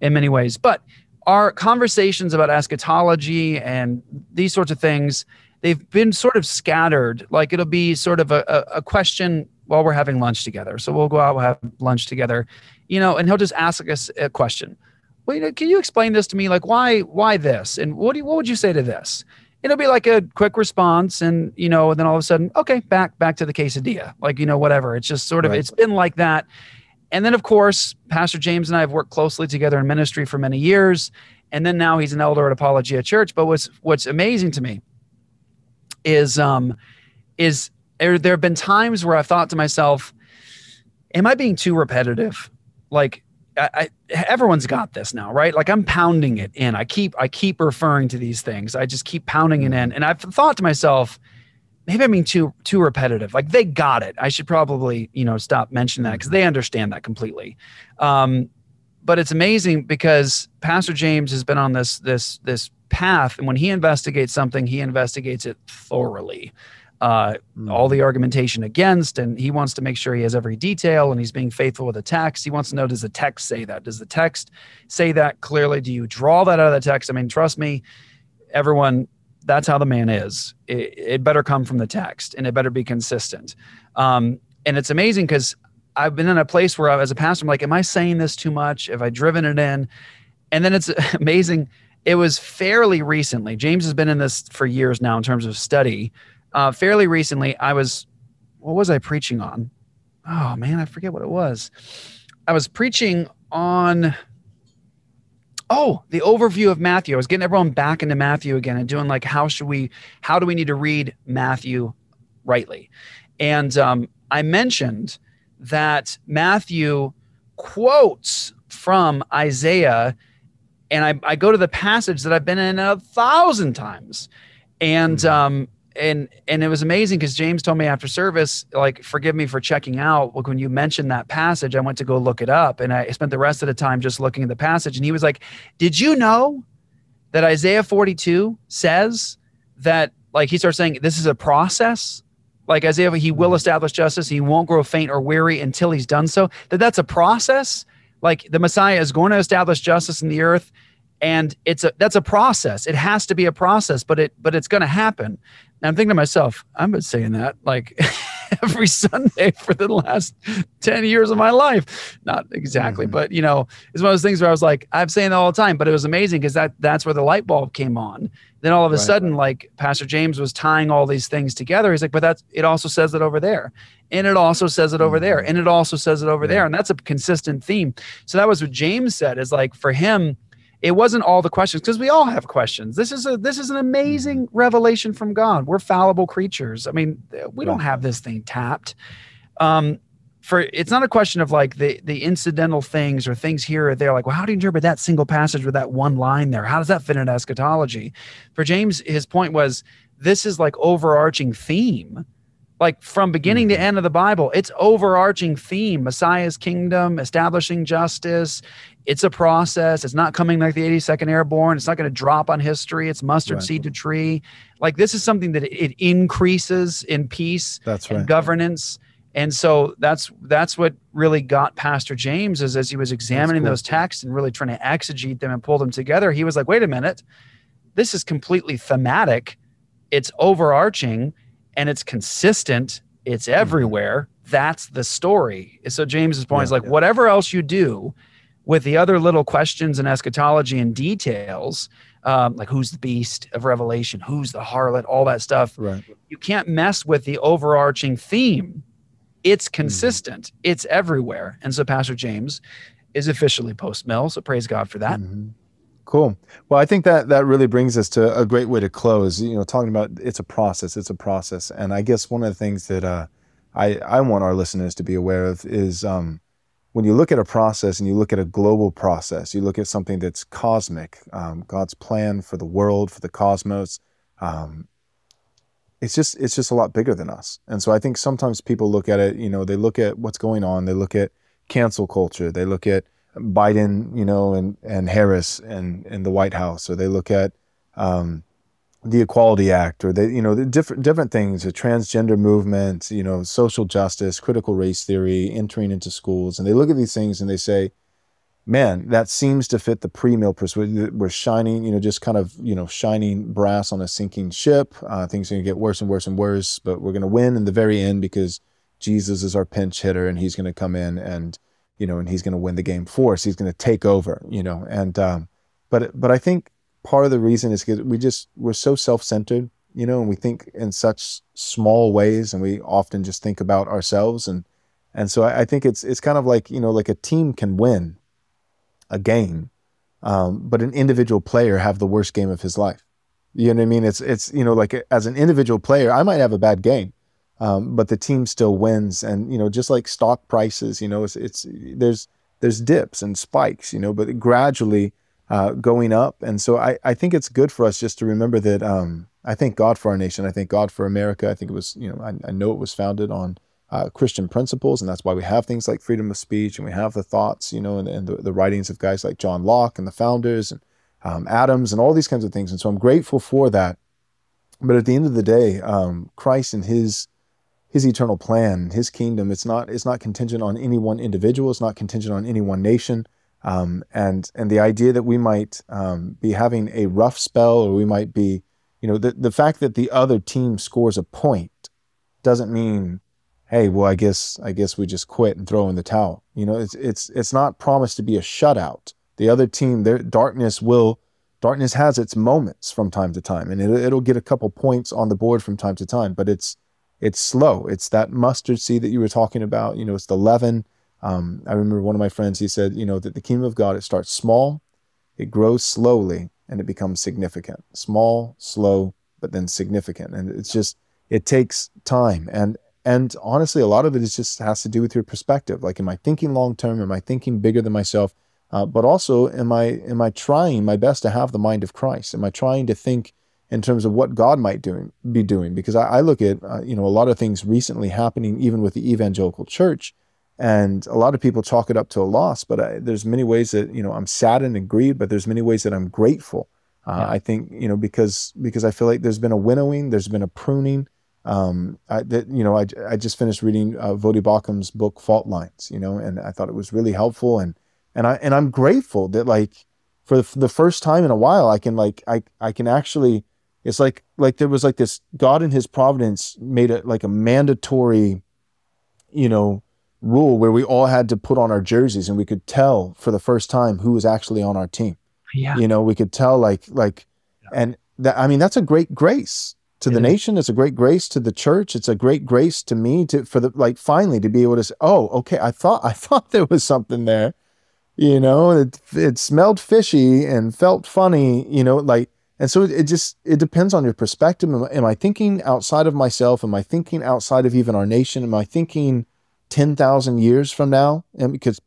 in many ways. But our conversations about eschatology and these sorts of things they've been sort of scattered. Like it'll be sort of a, a, a question while we're having lunch together. So we'll go out, we'll have lunch together, you know, and he'll just ask us a question. Well, you know, can you explain this to me? Like, why, why this? And what do you, what would you say to this? It'll be like a quick response, and you know, and then all of a sudden, okay, back back to the quesadilla, like you know, whatever. It's just sort of, right. it's been like that. And then, of course, Pastor James and I have worked closely together in ministry for many years, and then now he's an elder at Apologia Church. But what's what's amazing to me is um is there, there have been times where I've thought to myself, am I being too repetitive? Like I, I, everyone's got this now, right? Like I'm pounding it in. I keep I keep referring to these things. I just keep pounding it in, and I've thought to myself, maybe I'm being too too repetitive. Like they got it. I should probably you know stop mentioning that because they understand that completely. Um, but it's amazing because Pastor James has been on this this this path, and when he investigates something, he investigates it thoroughly uh, mm. all the argumentation against, and he wants to make sure he has every detail and he's being faithful with the text. He wants to know does the text say that? Does the text say that clearly? Do you draw that out of the text? I mean, trust me, everyone, that's how the man is. It, it better come from the text and it better be consistent. Um, and it's amazing because I've been in a place where, I, as a pastor, I'm like, am I saying this too much? Have I driven it in? And then it's [laughs] amazing. It was fairly recently. James has been in this for years now in terms of study uh, fairly recently, I was, what was I preaching on? Oh man, I forget what it was. I was preaching on, oh, the overview of Matthew. I was getting everyone back into Matthew again and doing like, how should we, how do we need to read Matthew rightly? And um, I mentioned that Matthew quotes from Isaiah, and I, I, go to the passage that I've been in a thousand times. And hmm. um, and and it was amazing because James told me after service, like, forgive me for checking out. Like when you mentioned that passage, I went to go look it up, and I spent the rest of the time just looking at the passage. And he was like, "Did you know that Isaiah 42 says that?" Like he starts saying, "This is a process." Like Isaiah, he will mm-hmm. establish justice. He won't grow faint or weary until he's done so. That that's a process. Like the Messiah is going to establish justice in the earth and it's a that's a process it has to be a process but it but it's going to happen and I'm thinking to myself, I've been saying that like [laughs] every Sunday for the last 10 years of my life. Not exactly, mm-hmm. but you know, it's one of those things where I was like, I'm saying that all the time, but it was amazing because that that's where the light bulb came on. Then all of a right, sudden, right. like Pastor James was tying all these things together. He's like, but that's it also says it over there. And it also says it over there. Mm-hmm. And it also says it over yeah. there. And that's a consistent theme. So that was what James said is like for him, it wasn't all the questions because we all have questions. This is a this is an amazing mm-hmm. revelation from God. We're fallible creatures. I mean, we don't have this thing tapped. Um, for it's not a question of like the the incidental things or things here or there. Like, well, how do you interpret that single passage with that one line there? How does that fit into eschatology? For James, his point was this is like overarching theme like from beginning to mm-hmm. end of the bible it's overarching theme messiah's kingdom establishing justice it's a process. It's not coming like the 82nd Airborne. It's not going to drop on history. It's mustard right. seed to tree. Like this is something that it increases in peace that's right. and governance. And so that's that's what really got Pastor James is as he was examining cool. those texts and really trying to exegete them and pull them together. He was like, wait a minute, this is completely thematic. It's overarching and it's consistent. It's mm-hmm. everywhere. That's the story. So James's point yeah, is like, yeah. whatever else you do, with the other little questions and eschatology and details, um, like who's the beast of Revelation, who's the harlot, all that stuff. Right. You can't mess with the overarching theme. It's hmm. consistent. Mm-hmm. It's everywhere. And so Pastor James is officially post mill. So praise God for that. Mm-hmm. Cool. Well, I think that that really brings us to a great way to close. You know, talking about it's a process. It's a process, and I guess one of the things that uh, I I want our listeners to be aware of is um, when you look at a process and you look at a global process, you look at something that's cosmic, um, God's plan for the world, for the cosmos, um, it's just it's just a lot bigger than us. And so I think sometimes people look at it, you know, they look at what's going on, they look at cancel culture, they look at Biden, you know, and and Harris and and the White House, or they look at um, the Equality Act, or they, you know, the different different things, the transgender movement, you know, social justice, critical race theory, entering into schools, and they look at these things and they say, man, that seems to fit the pre-mill persuasion. We're shining, you know, just kind of, you know, shining brass on a sinking ship. Uh, things are going to get worse and worse and worse, but we're going to win in the very end because Jesus is our pinch hitter and he's going to come in and, you know, and he's going to win the game for us. He's going to take over, you know, and, um, but, but I think part of the reason is because we just, we're so self-centered, you know, and we think in such small ways and we often just think about ourselves. And, and so I, I think it's, it's kind of like, you know, like a team can win, a game, um, but an individual player have the worst game of his life. You know what I mean? It's it's you know like as an individual player, I might have a bad game, um, but the team still wins. And you know, just like stock prices, you know, it's, it's there's there's dips and spikes, you know, but gradually uh, going up. And so I I think it's good for us just to remember that. Um, I thank God for our nation. I thank God for America. I think it was you know I, I know it was founded on uh, Christian principles, and that's why we have things like freedom of speech, and we have the thoughts, you know, and, and the, the, writings of guys like John Locke and the founders and um, Adams and all these kinds of things. And so I'm grateful for that. But at the end of the day, um, Christ and His His eternal plan, His kingdom, it's not it's not contingent on any one individual. It's not contingent on any one nation. Um, and and the idea that we might um, be having a rough spell, or we might be, you know, the the fact that the other team scores a point doesn't mean hey, well, I guess I guess we just quit and throw in the towel. You know, it's it's it's not promised to be a shutout. The other team, their darkness will darkness has its moments from time to time, and it, it'll get a couple points on the board from time to time, but it's it's slow. It's that mustard seed that you were talking about. You know, it's the leaven. Um, I remember one of my friends. He said, you know, that the kingdom of God it starts small, it grows slowly, and it becomes significant. Small, slow, but then significant, and it's just it takes time. And and honestly, a lot of it is just has to do with your perspective. Like, am I thinking long term? Am I thinking bigger than myself? Uh, but also, am I am I trying my best to have the mind of Christ? Am I trying to think in terms of what God might doing be doing? Because I, I look at uh, you know a lot of things recently happening even with the evangelical church, and a lot of people chalk it up to a loss. But I, there's many ways that you know I'm saddened and grieved, but there's many ways that I'm grateful. Uh, yeah. I think you know because because I feel like there's been a winnowing, there's been a pruning um, I, that, you know, I, I just finished reading uh, Voddie Baucham's book Fault Lines, you know, and I thought it was really helpful, and and I and I'm grateful that like for the, the first time in a while I can like I I can actually it's like like there was like this God in His providence made it like a mandatory, you know, rule where we all had to put on our jerseys and we could tell for the first time who was actually on our team. Yeah, you know, we could tell like like, yeah. and that I mean that's a great grace to the nation. It's a great grace to the church. It's a great grace to me to for the like finally to be able to say, oh, okay, I thought I [laughs] thought there was something there. You know, it it smelled fishy and felt funny. You know, like and so it, just it depends on your perspective. Am, am, I thinking outside of myself? Am I thinking outside of even our nation? Am I thinking ten thousand years from now? And because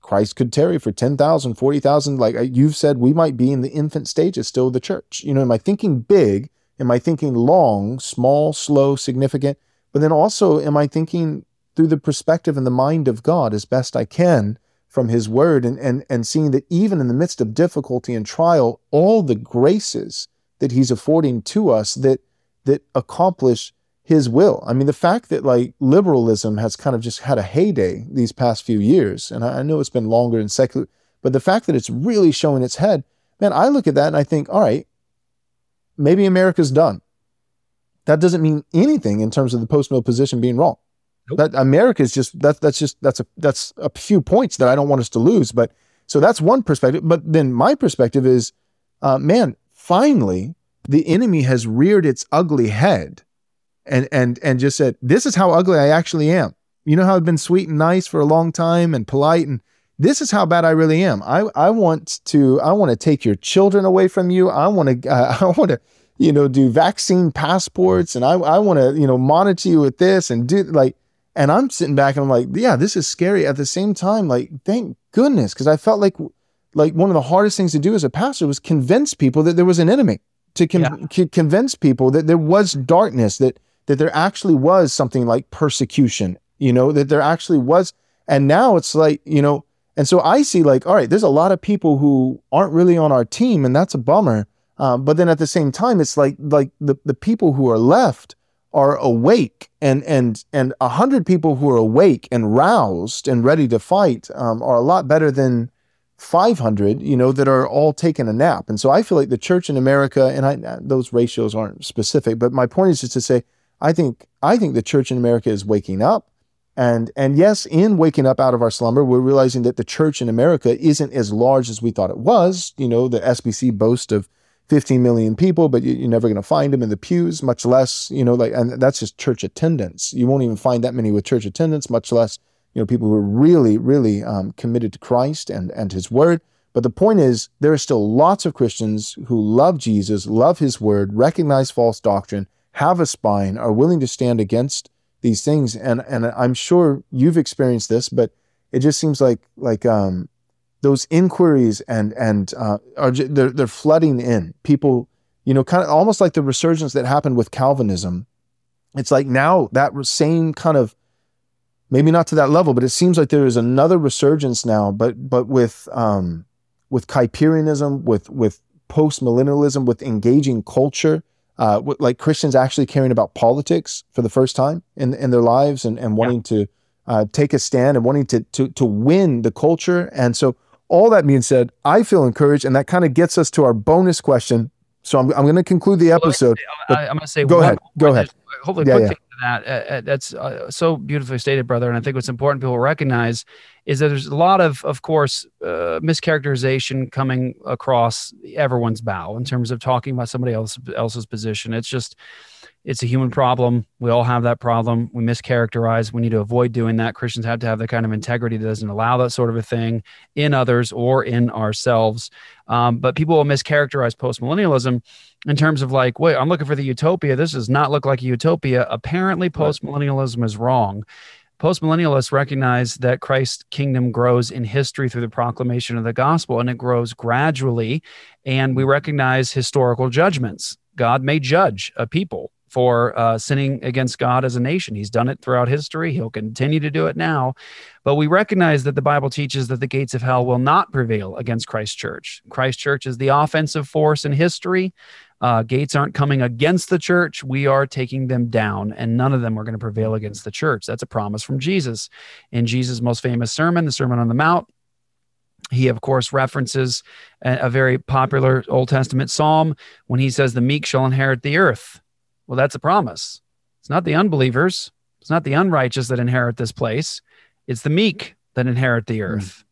Christ could tarry for 10,000, 40,000. Like uh, you've said, we might be in the infant stages still of the church. You know, am I thinking big Am I thinking long, small, slow, significant? But then also, am I thinking through the perspective and the mind of God as best I can from His Word and, and, and seeing that even in the midst of difficulty and trial, all the graces that He's affording to us that, that accomplish His will. I mean, the fact that like liberalism has kind of just had a heyday these past few years, and I, I know it's been longer in secular, but the fact that it's really showing its head, man, I look at that and I think, all right, maybe America's done. That doesn't mean anything in terms of the post mill position being wrong. Nope. That America is just that's that's just that's a that's a few points that I don't want us to lose. But so that's one perspective. But then my perspective is, uh, man, finally the enemy has reared its ugly head, and and and just said, this is how ugly I actually am. You know how I've been sweet and nice for a long time and polite and this is how bad I really am. I, I want to I want to take your children away from you. I want to uh, I want to you know do vaccine passports and I I want to you know monitor you with this and do like and I'm sitting back and I'm like yeah this is scary at the same time like thank goodness because I felt like like one of the hardest things to do as a pastor was convince people that there was an enemy to con- yeah. convince people that there was darkness, that that there actually was something like persecution, you know, that there actually was. And now it's like, you know, and so I see like, all right, there's a lot of people who aren't really on our team, and that's a bummer. Um, but then at the same time, it's like like the, the people who are left are awake and and and a hundred people who are awake and roused and ready to fight um, are a lot better than 500 you know that are all taking a nap. And so i feel like the church in america and I, those ratios aren't specific but my point is just to say i think i think the church in america is waking up. And and yes in waking up out of our slumber we're realizing that the church in america isn't as large as we thought it was. You know the sbc boast of 15 million people, but you, are never going to find them in the pews, much less, you know, like, and that's just church attendance. You won't even find that many with church attendance, much less, you know, people who are really, really um, committed to Christ and, and his word. But the point is, there are still lots of Christians who love Jesus, love his word, recognize false doctrine, have a spine, are willing to stand against these things. And, and I'm sure you've experienced this, but it just seems like, like, um, those inquiries and and uh, are they're, they're flooding in people you know kind of almost like the resurgence that happened with calvinism it's like now that same kind of maybe not to that level but it seems like there is another resurgence now but but with um with kuyperianism with with post millennialism with engaging culture uh, with, like Christians actually caring about politics for the first time in in their lives and, and wanting yeah. to uh, take a stand and wanting to, to to win the culture. And so all that being said, I feel encouraged, and that kind of gets us to our bonus question. So I'm, I'm going to conclude the episode. Well, I, am going to say, go ahead. Go ahead. Hopefully, yeah, yeah. that. Uh, uh, that's uh, so beautifully stated, brother. And I think what's important people recognize is that there's a lot of, of course, uh, mischaracterization coming across everyone's bow in terms of talking about somebody else, else's position. It's just it's a human problem. We all have that problem. We mischaracterize. We need to avoid doing that. Christians have to have the kind of integrity that doesn't allow that sort of a thing in others or in ourselves. Um, but people will mischaracterize postmillennialism in terms of like, wait, I'm looking for the utopia. This does not look like a utopia. Apparently, postmillennialism is wrong. Postmillennialists recognize that Christ's kingdom grows in history through the proclamation of the gospel, and it grows gradually. And we recognize historical judgments. God may judge a people for uh, sinning against God as a nation. He's done it throughout history. He'll continue to do it now. But we recognize that the Bible teaches that the gates of hell will not prevail against Christ Church. Christ Church is the offensive force in history. Uh, gates aren't coming against the church. We are taking them down, and none of them are going to prevail against the church. That's a promise from Jesus. In Jesus' most famous sermon, the Sermon on the Mount, he, of course, references a very popular Old Testament psalm when he says, The meek shall inherit the earth. Well, that's a promise. It's not the unbelievers, it's not the unrighteous that inherit this place, it's the meek that inherit the hmm. earth. Mm.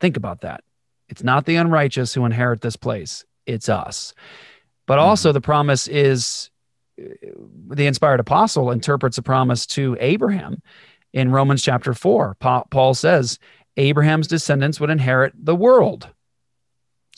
Think about that. It's not the unrighteous who inherit this place, it's us. But mm. also, the promise is the inspired apostle interprets a promise to Abraham in Romans chapter 4. Paul says, Abraham's descendants would inherit the world.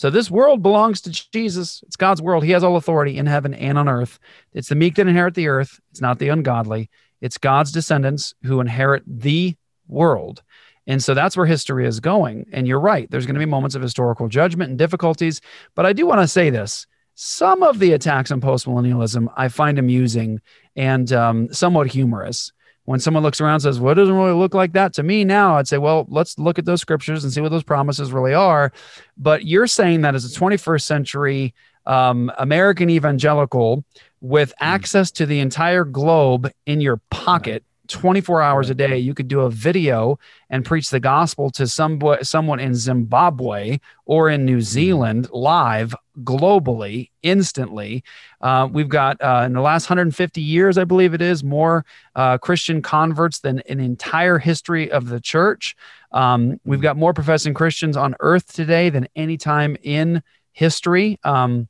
So this world belongs to Jesus. It's God's world. He has all authority in heaven and on earth. It's the meek that inherit the earth. It's not the ungodly. It's God's descendants who inherit the world. And so that's where history is going. And you're right. There's going to be moments of historical judgment and difficulties. But I do want to say this some of the attacks on postmillennialism I find amusing and um, somewhat humorous when someone looks around and says, well, it doesn't really look like that to me now, I'd say, well, let's look at those scriptures and see what those promises really are. But you're saying that as a 21st century um, American evangelical with hmm. access to the entire globe in your pocket, 24 hours a day, you could do a video and preach the gospel to some, someone in Zimbabwe or in New mm-hmm. Zealand live globally instantly. Uh, we've got uh, in the last 150 years, I believe it is, more uh, Christian converts than an entire history of the church. Um, we've got more professing Christians on earth today than any time in history. Um,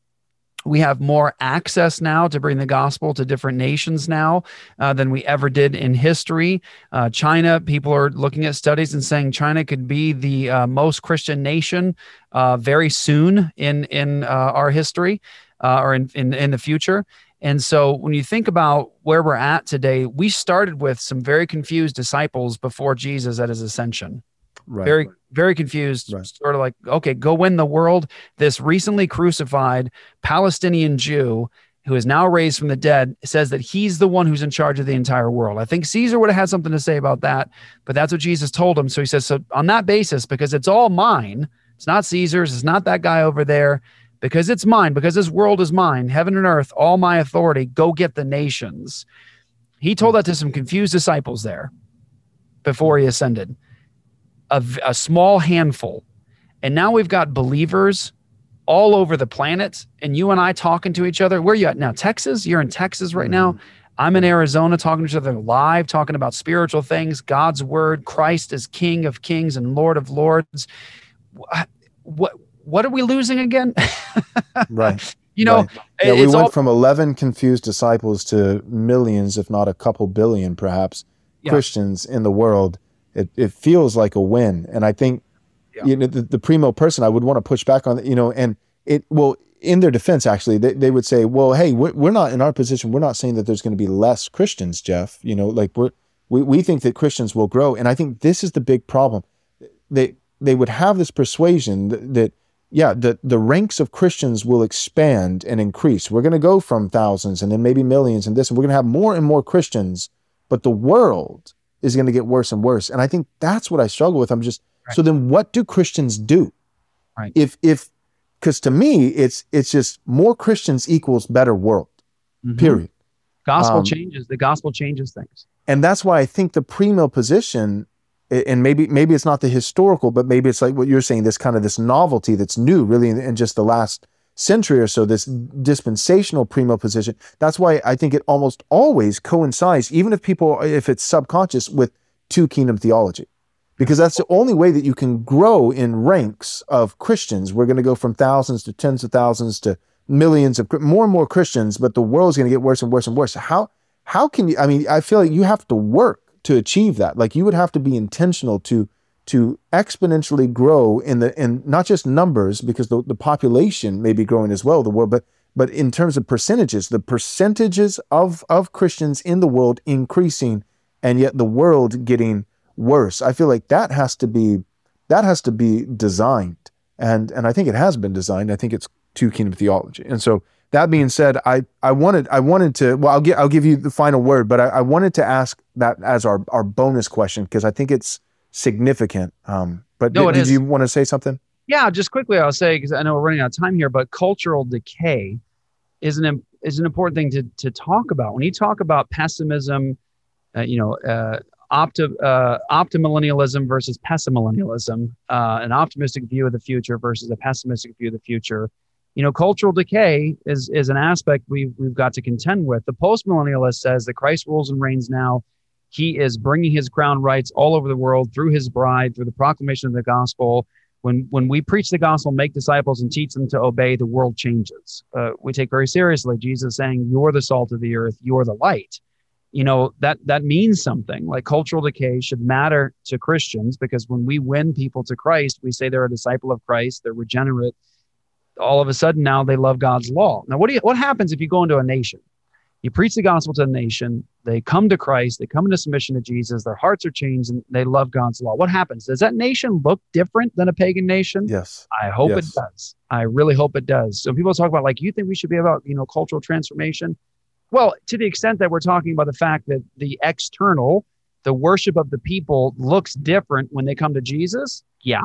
we have more access now to bring the gospel to different nations now uh, than we ever did in history. Uh, China, people are looking at studies and saying China could be the uh, most Christian nation uh, very soon in in uh, our history uh, or in, in in the future. And so when you think about where we're at today, we started with some very confused disciples before Jesus at his ascension. Right. very very confused Right. sort of like okay go win the world. This recently crucified palestinian jew who is now raised from the dead says that he's the one who's in charge of the entire world. I think caesar would have had something to say about that but that's what jesus told him. So he says so on that basis because it's all mine it's not caesar's it's not that guy over there because it's mine because this world is mine heaven and earth all my authority go get the nations. He told hmm. that to some confused disciples there before he ascended a, a small handful. And now we've got believers all over the planet, and you and I talking to each other. Where you at now? Texas? You're in Texas right now. Mm-hmm. I'm in Arizona talking to each other live, talking about spiritual things, God's word, Christ is King of kings and Lord of lords. What what are we losing again? [laughs] Right. you know, Right. Yeah, we went all from 11 confused disciples to millions, if not a couple billion, perhaps, Yeah. Christians in the world. It, it feels like a win. And I think, Yeah. you know, the, the primo person, I would want to push back on, you know, and it, well, in their defense, actually, they, they would say, well, hey, we're, we're not in our position. We're not saying that there's going to be less Christians, Jeff. You know, like we're, we, we think that Christians will grow. And I think this is the big problem. They, they would have this persuasion that, that yeah, the, the ranks of Christians will expand and increase. We're going to go from thousands and then maybe millions and this, and we're going to have more and more Christians, but the world is going to get worse and worse. And I think that's what I struggle with. I'm just, so then what do Christians do? Right. If, if, because to me, it's, it's just more Christians equals better world, Mhm. period. gospel Um, changes. The gospel changes things. and that's why I think the premill position, and maybe maybe it's not the historical, but maybe it's like what you're saying, this kind of this novelty that's new, really, in, in just the last century or so, this dispensational premill position. That's why I think it almost always coincides, even if people, if it's subconscious, with two kingdom theology. Because that's the only way that you can grow in ranks of Christians. We're going to go from thousands to tens of thousands to millions of more and more Christians, but the world's going to get worse and worse and worse. How how can you? I mean, I feel like you have to work to achieve that. Like you would have to be intentional to to exponentially grow in the in not just numbers because the, the population may be growing as well the world but but in terms of percentages the percentages of of Christians in the world increasing and yet the world getting worse. I feel like that has to be that has to be designed. And and I think it has been designed. I think it's two kingdom theology. And so that being said I I wanted I wanted to well I'll get I'll give you the final word but I, I wanted to ask that as our our bonus question because I think it's significant. Um, but No, did, did you want to say something? Yeah, just quickly, I'll say because I know we're running out of time here, but cultural decay is an is an important thing to to talk about. When you talk about pessimism, uh, you know, uh, opti- uh, optimillennialism versus pessimillennialism, uh, an optimistic view of the future versus a pessimistic view of the future. You know, cultural decay is is an aspect we've we've got to contend with. The postmillennialist says that Christ rules and reigns now. He is bringing his crown rights all over the world through his bride, through the proclamation of the gospel. When when we preach the gospel, make disciples, and teach them to obey, the world changes. Uh, we take very seriously Jesus saying, "You're the salt of the earth. You're the light." You know that that means something. Like cultural decay should matter to Christians because when we win people to Christ, we say they're a disciple of Christ. They're regenerate. All of a sudden, now they love God's law. Now, what do you, what happens if you go into a nation? You preach the gospel to a nation. They come to Christ. They come into submission to Jesus. Their hearts are changed and they love God's law. What happens? Does that nation look different than a pagan nation? Yes. I hope Yes. it does. I really hope it does. So people talk about like, you think we should be about, you know, cultural transformation? Well, to the extent that we're talking about the fact that the external, the worship of the people looks different when they come to Jesus. Yeah.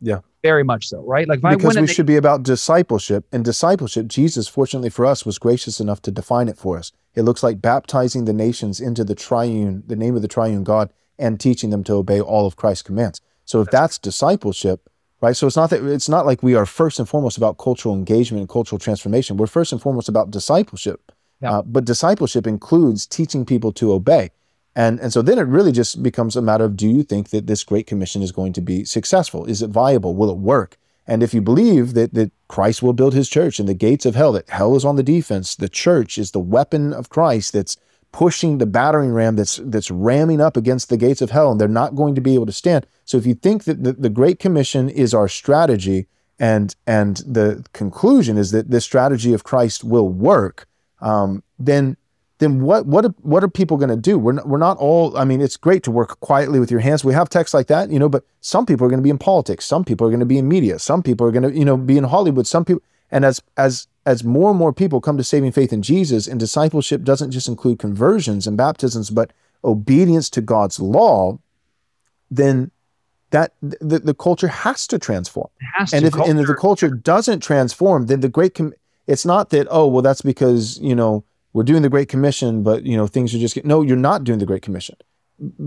Yeah. Very much so, right? Like if Because we should be about discipleship. And discipleship, Jesus, fortunately for us, was gracious enough to define it for us. It looks like baptizing the nations into the triune, the name of the triune God, and teaching them to obey all of Christ's commands. So if that's discipleship, right? So it's not that it's not like we are first and foremost about cultural engagement and cultural transformation. We're first and foremost about discipleship. Yeah. Uh, but discipleship includes teaching people to obey. And, and so then it really just becomes a matter of do you think that this Great Commission is going to be successful? Is it viable? Will it work? And if you believe that, that Christ will build his church and the gates of hell, that hell is on the defense, the church is the weapon of Christ that's pushing the battering ram that's that's ramming up against the gates of hell, and they're not going to be able to stand. So if you think that the, the Great Commission is our strategy, and and the conclusion is that this strategy of Christ will work, um, then then what what what are people going to do? We're not, we're not all. I mean, it's great to work quietly with your hands. We have texts like that, you know. But some people are going to be in politics. Some people are going to be in media. Some people are going to you know be in Hollywood. Some people, and as as as more and more people come to saving faith in Jesus, and discipleship doesn't just include conversions and baptisms, but obedience to God's law, then that the, the culture has to transform. Has and to if and if the culture doesn't transform, then the great com- it's not that oh well that's because you know we're doing the Great Commission, but you know things are just no. You're not doing the Great Commission.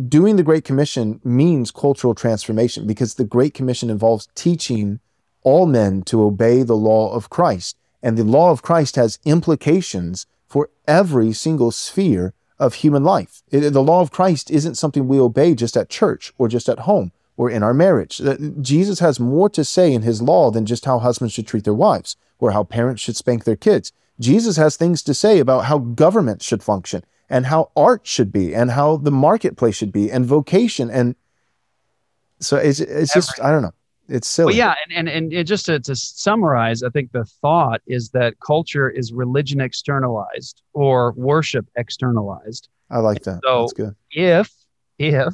Doing the Great Commission means cultural transformation because the Great Commission involves teaching all men to obey the law of Christ, and the law of Christ has implications for every single sphere of human life. It, the law of Christ isn't something we obey just at church or just at home or in our marriage. Jesus has more to say in his law than just how husbands should treat their wives or how parents should spank their kids. Jesus has things to say about how government should function and how art should be and how the marketplace should be and vocation and so it's it's just I don't know it's silly. Well, yeah, and, and and just to, to summarize, I think the thought is that culture is religion externalized or worship externalized. I like that. So That's good. If if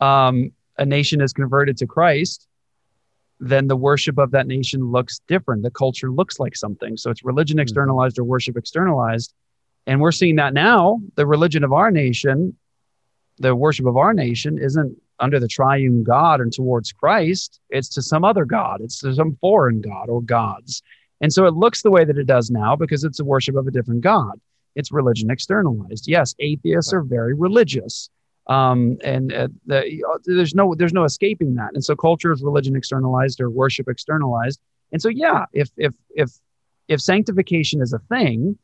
um, a nation is converted to Christ, then the worship of that nation looks different. The culture looks like something. So it's religion hmm. externalized or worship externalized. And we're seeing that now. The religion of our nation, the worship of our nation isn't under the triune God and towards Christ. It's to some other God, it's to some foreign God or gods. And so it looks the way that it does now because it's a worship of a different God. It's religion externalized. Yes, atheists are very religious um, and uh, the, uh, there's no there's no escaping that. And so culture is religion externalized or worship externalized. And so yeah, if if if if sanctification is a thing,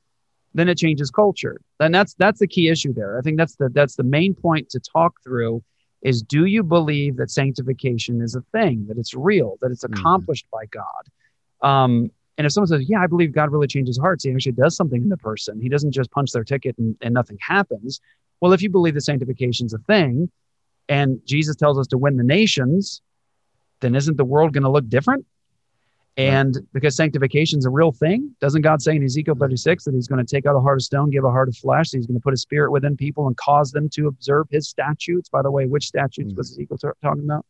then it changes culture. And that's that's the key issue there. I think that's the that's the main point to talk through is do you believe that sanctification is a thing, that it's real, that it's mm-hmm. accomplished mm-hmm. by God? Um, and if someone says, Yeah, I believe God really changes hearts, he actually does something in the person. He doesn't just punch their ticket and, and nothing happens. Well, if you believe that sanctification is a thing and Jesus tells us to win the nations, then isn't the world going to look different? And right. because sanctification is a real thing, doesn't God say in Ezekiel 36 that he's going to take out a heart of stone, give a heart of flesh, he's going to put a spirit within people and cause them to observe his statutes? By the way, which statutes mm-hmm. was Ezekiel talking about?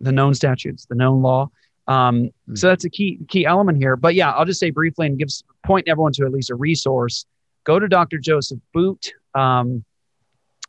The known statutes, the known law. Um, mm-hmm. So that's a key key element here. But yeah, I'll just say briefly and give point everyone to at least a resource. Go to Dr. Joseph Boot. Um,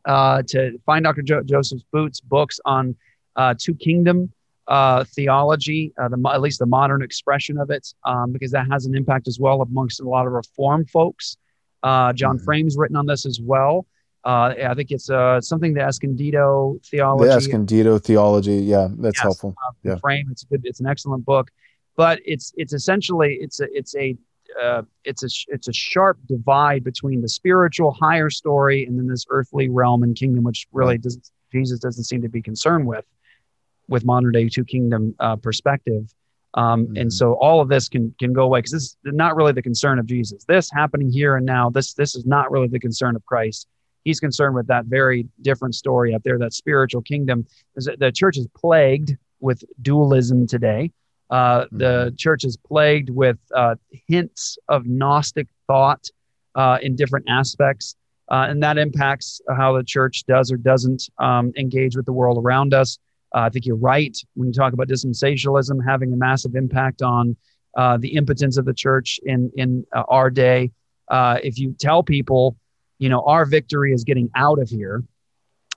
uh, to find Dr. Jo- Joseph Boot's books on uh, two kingdom uh, theology, uh, the, at least the modern expression of it, um, because that has an impact as well amongst a lot of Reform folks. Uh, John mm-hmm. Frame's written on this as well. Uh, I think it's something the Escondido theology. The Escondido theology, yeah, that's yes, helpful. yeah, Frame, it's a good, it's an excellent book, but it's it's essentially it's a it's a uh, it's a it's a sharp divide between the spiritual higher story and then this earthly realm and kingdom, which really doesn't Jesus doesn't seem to be concerned with with modern day two kingdom uh, perspective. Um, mm-hmm. And so all of this can can go away because this is not really the concern of Jesus. This happening here and now. This this is not really the concern of Christ. He's concerned with that very different story up there, that spiritual kingdom. The church is plagued with dualism today. Uh, the mm-hmm. church is plagued with uh, hints of Gnostic thought uh, in different aspects, uh, and that impacts how the church does or doesn't um, engage with the world around us. Uh, I think you're right when you talk about dispensationalism having a massive impact on uh, the impotence of the church in in our day. if you tell people, you know, our victory is getting out of here,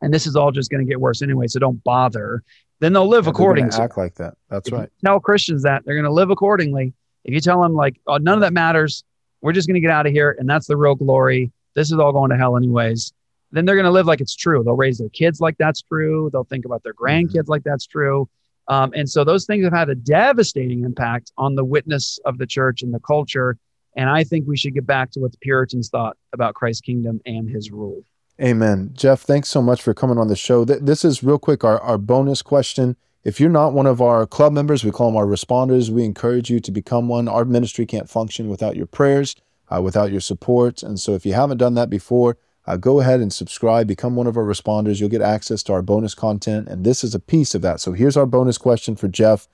and this is all just going to get worse anyway, so don't bother then they'll live yeah, accordingly. Act like that. That's if right. tell Christians that they're going to live accordingly. If you tell them like, oh, none of that matters, we're just going to get out of here, and that's the real glory. This is all going to hell anyways. Then they're going to live like it's true. They'll raise their kids like that's true. They'll think about their mm-hmm. grandkids mm-hmm. like that's true. Um, and so those things have had a devastating impact on the witness of the church and the culture. And I think we should get back to what the Puritans thought about Christ's kingdom and his rule. Amen. Jeff, thanks so much for coming on the show. This is real quick our, our bonus question. If you're not one of our club members, we call them our responders. We encourage you to become one. Our ministry can't function without your prayers, uh, without your support. And so if you haven't done that before, uh, go ahead and subscribe, become one of our responders. You'll get access to our bonus content. And this is a piece of that. So here's our bonus question for Jeff.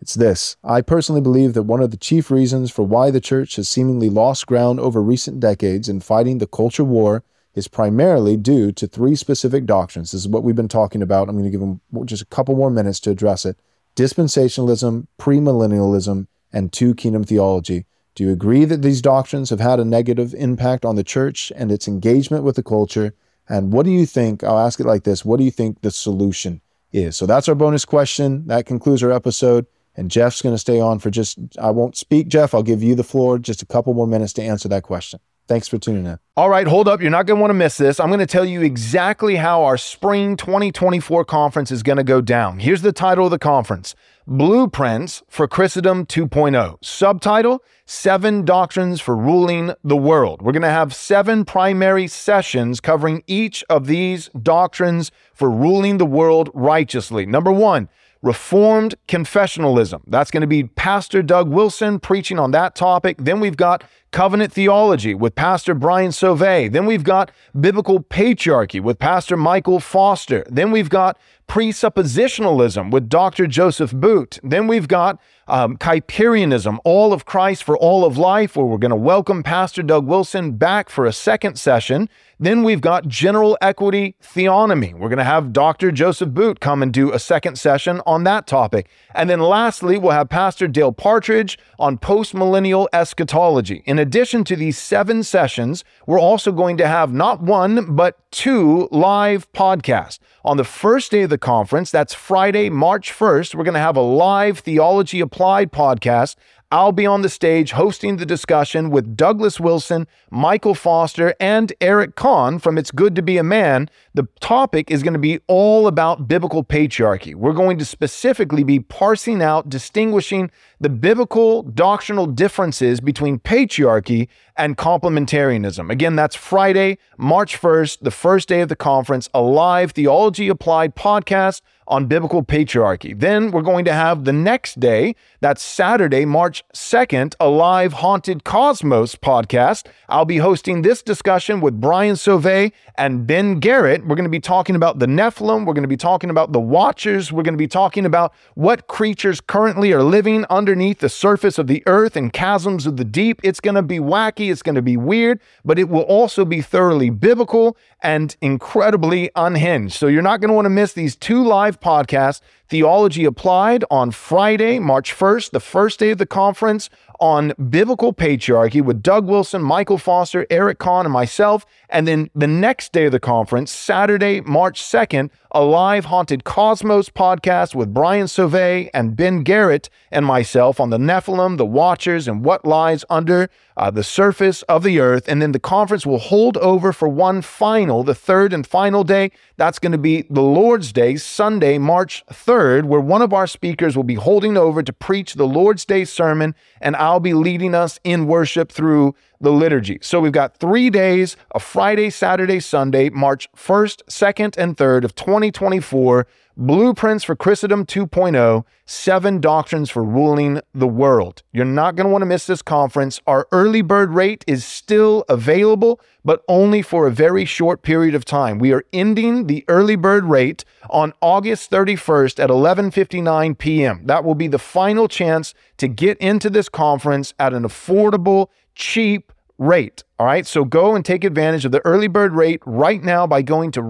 It's this I personally believe that one of the chief reasons for why the church has seemingly lost ground over recent decades in fighting the culture war is primarily due to three specific doctrines. This is what we've been talking about. I'm going to give them just a couple more minutes to address it dispensationalism, premillennialism, and two kingdom theology. Do you agree that these doctrines have had a negative impact on the church and its engagement with the culture? And what do you think? I'll ask it like this What do you think the solution is? So that's our bonus question. That concludes our episode. And Jeff's going to stay on for just, I won't speak, Jeff. I'll give you the floor just a couple more minutes to answer that question. Thanks for tuning in. All right, hold up. You're not going to want to miss this. I'm going to tell you exactly how our spring 2024 conference is going to go down. Here's the title of the conference Blueprints for Christendom 2.0. Subtitle Seven Doctrines for Ruling the World. We're going to have seven primary sessions covering each of these doctrines for ruling the world righteously. Number one, Reformed confessionalism. That's going to be Pastor Doug Wilson preaching on that topic. Then we've got covenant theology with Pastor Brian Sauvé. Then we've got biblical patriarchy with Pastor Michael Foster. Then we've got presuppositionalism with Dr. Joseph Boot. Then we've got um, Kuyperianism, all of Christ for all of life, where we're going to welcome Pastor Doug Wilson back for a second session. Then we've got general equity theonomy. We're going to have Dr. Joseph Boot come and do a second session on that topic. And then lastly, we'll have Pastor Dale Partridge on postmillennial eschatology. In addition to these seven sessions, we're also going to have not one, but two live podcasts. On the first day of the conference, that's Friday, March 1st, we're going to have a live Theology Applied podcast I'll be on the stage hosting the discussion with Douglas Wilson, Michael Foster, and Eric Conn from It's Good to Be a Man. The topic is going to be all about biblical patriarchy. We're going to specifically be parsing out, distinguishing the biblical doctrinal differences between patriarchy and complementarianism. Again, that's Friday, March 1st, the first day of the conference, a live Theology Applied podcast on biblical patriarchy. Then we're going to have the next day, that's Saturday, March 2nd, a live Haunted Cosmos podcast. I'll be hosting this discussion with Brian Sauvé and Ben Garrett. We're going to be talking about the Nephilim. We're going to be talking about the Watchers. We're going to be talking about what creatures currently are living underneath the surface of the earth and chasms of the deep. It's going to be wacky. It's going to be weird, but it will also be thoroughly biblical and incredibly unhinged. So you're not going to want to miss these two live podcasts Theology Applied on Friday, March 1st, the first day of the conference on biblical patriarchy with Doug Wilson, Michael Foster, Eric Conn, and myself. And then the next day of the conference, Saturday, March 2nd, a live Haunted Cosmos podcast with Brian Sauvé and Ben Garrett and myself on the Nephilim, the Watchers, and what lies under uh, the surface of the earth. And then the conference will hold over for one final, the third and final day. That's going to be the Lord's Day, Sunday, March 3rd, where one of our speakers will be holding over to preach the Lord's Day sermon, and I'll be leading us in worship through the liturgy. So we've got three days a Friday, Saturday, Sunday, March 1st, 2nd, and 3rd of 2024. Blueprints for Christendom 2.0, seven doctrines for ruling the world. You're not going to want to miss this conference. Our early bird rate is still available, but only for a very short period of time. We are ending the early bird rate on August 31st at 11:59 p.m. That will be the final chance to get into this conference at an affordable, cheap rate. All right. So go and take advantage of the early bird rate right now by going to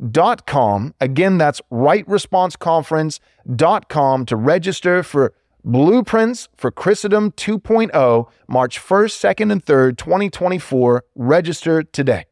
rightresponseconference.com. Again, that's rightresponseconference.com to register for Blueprints for Christendom 2.0, March 1st, 2nd, and 3rd, 2024. Register today.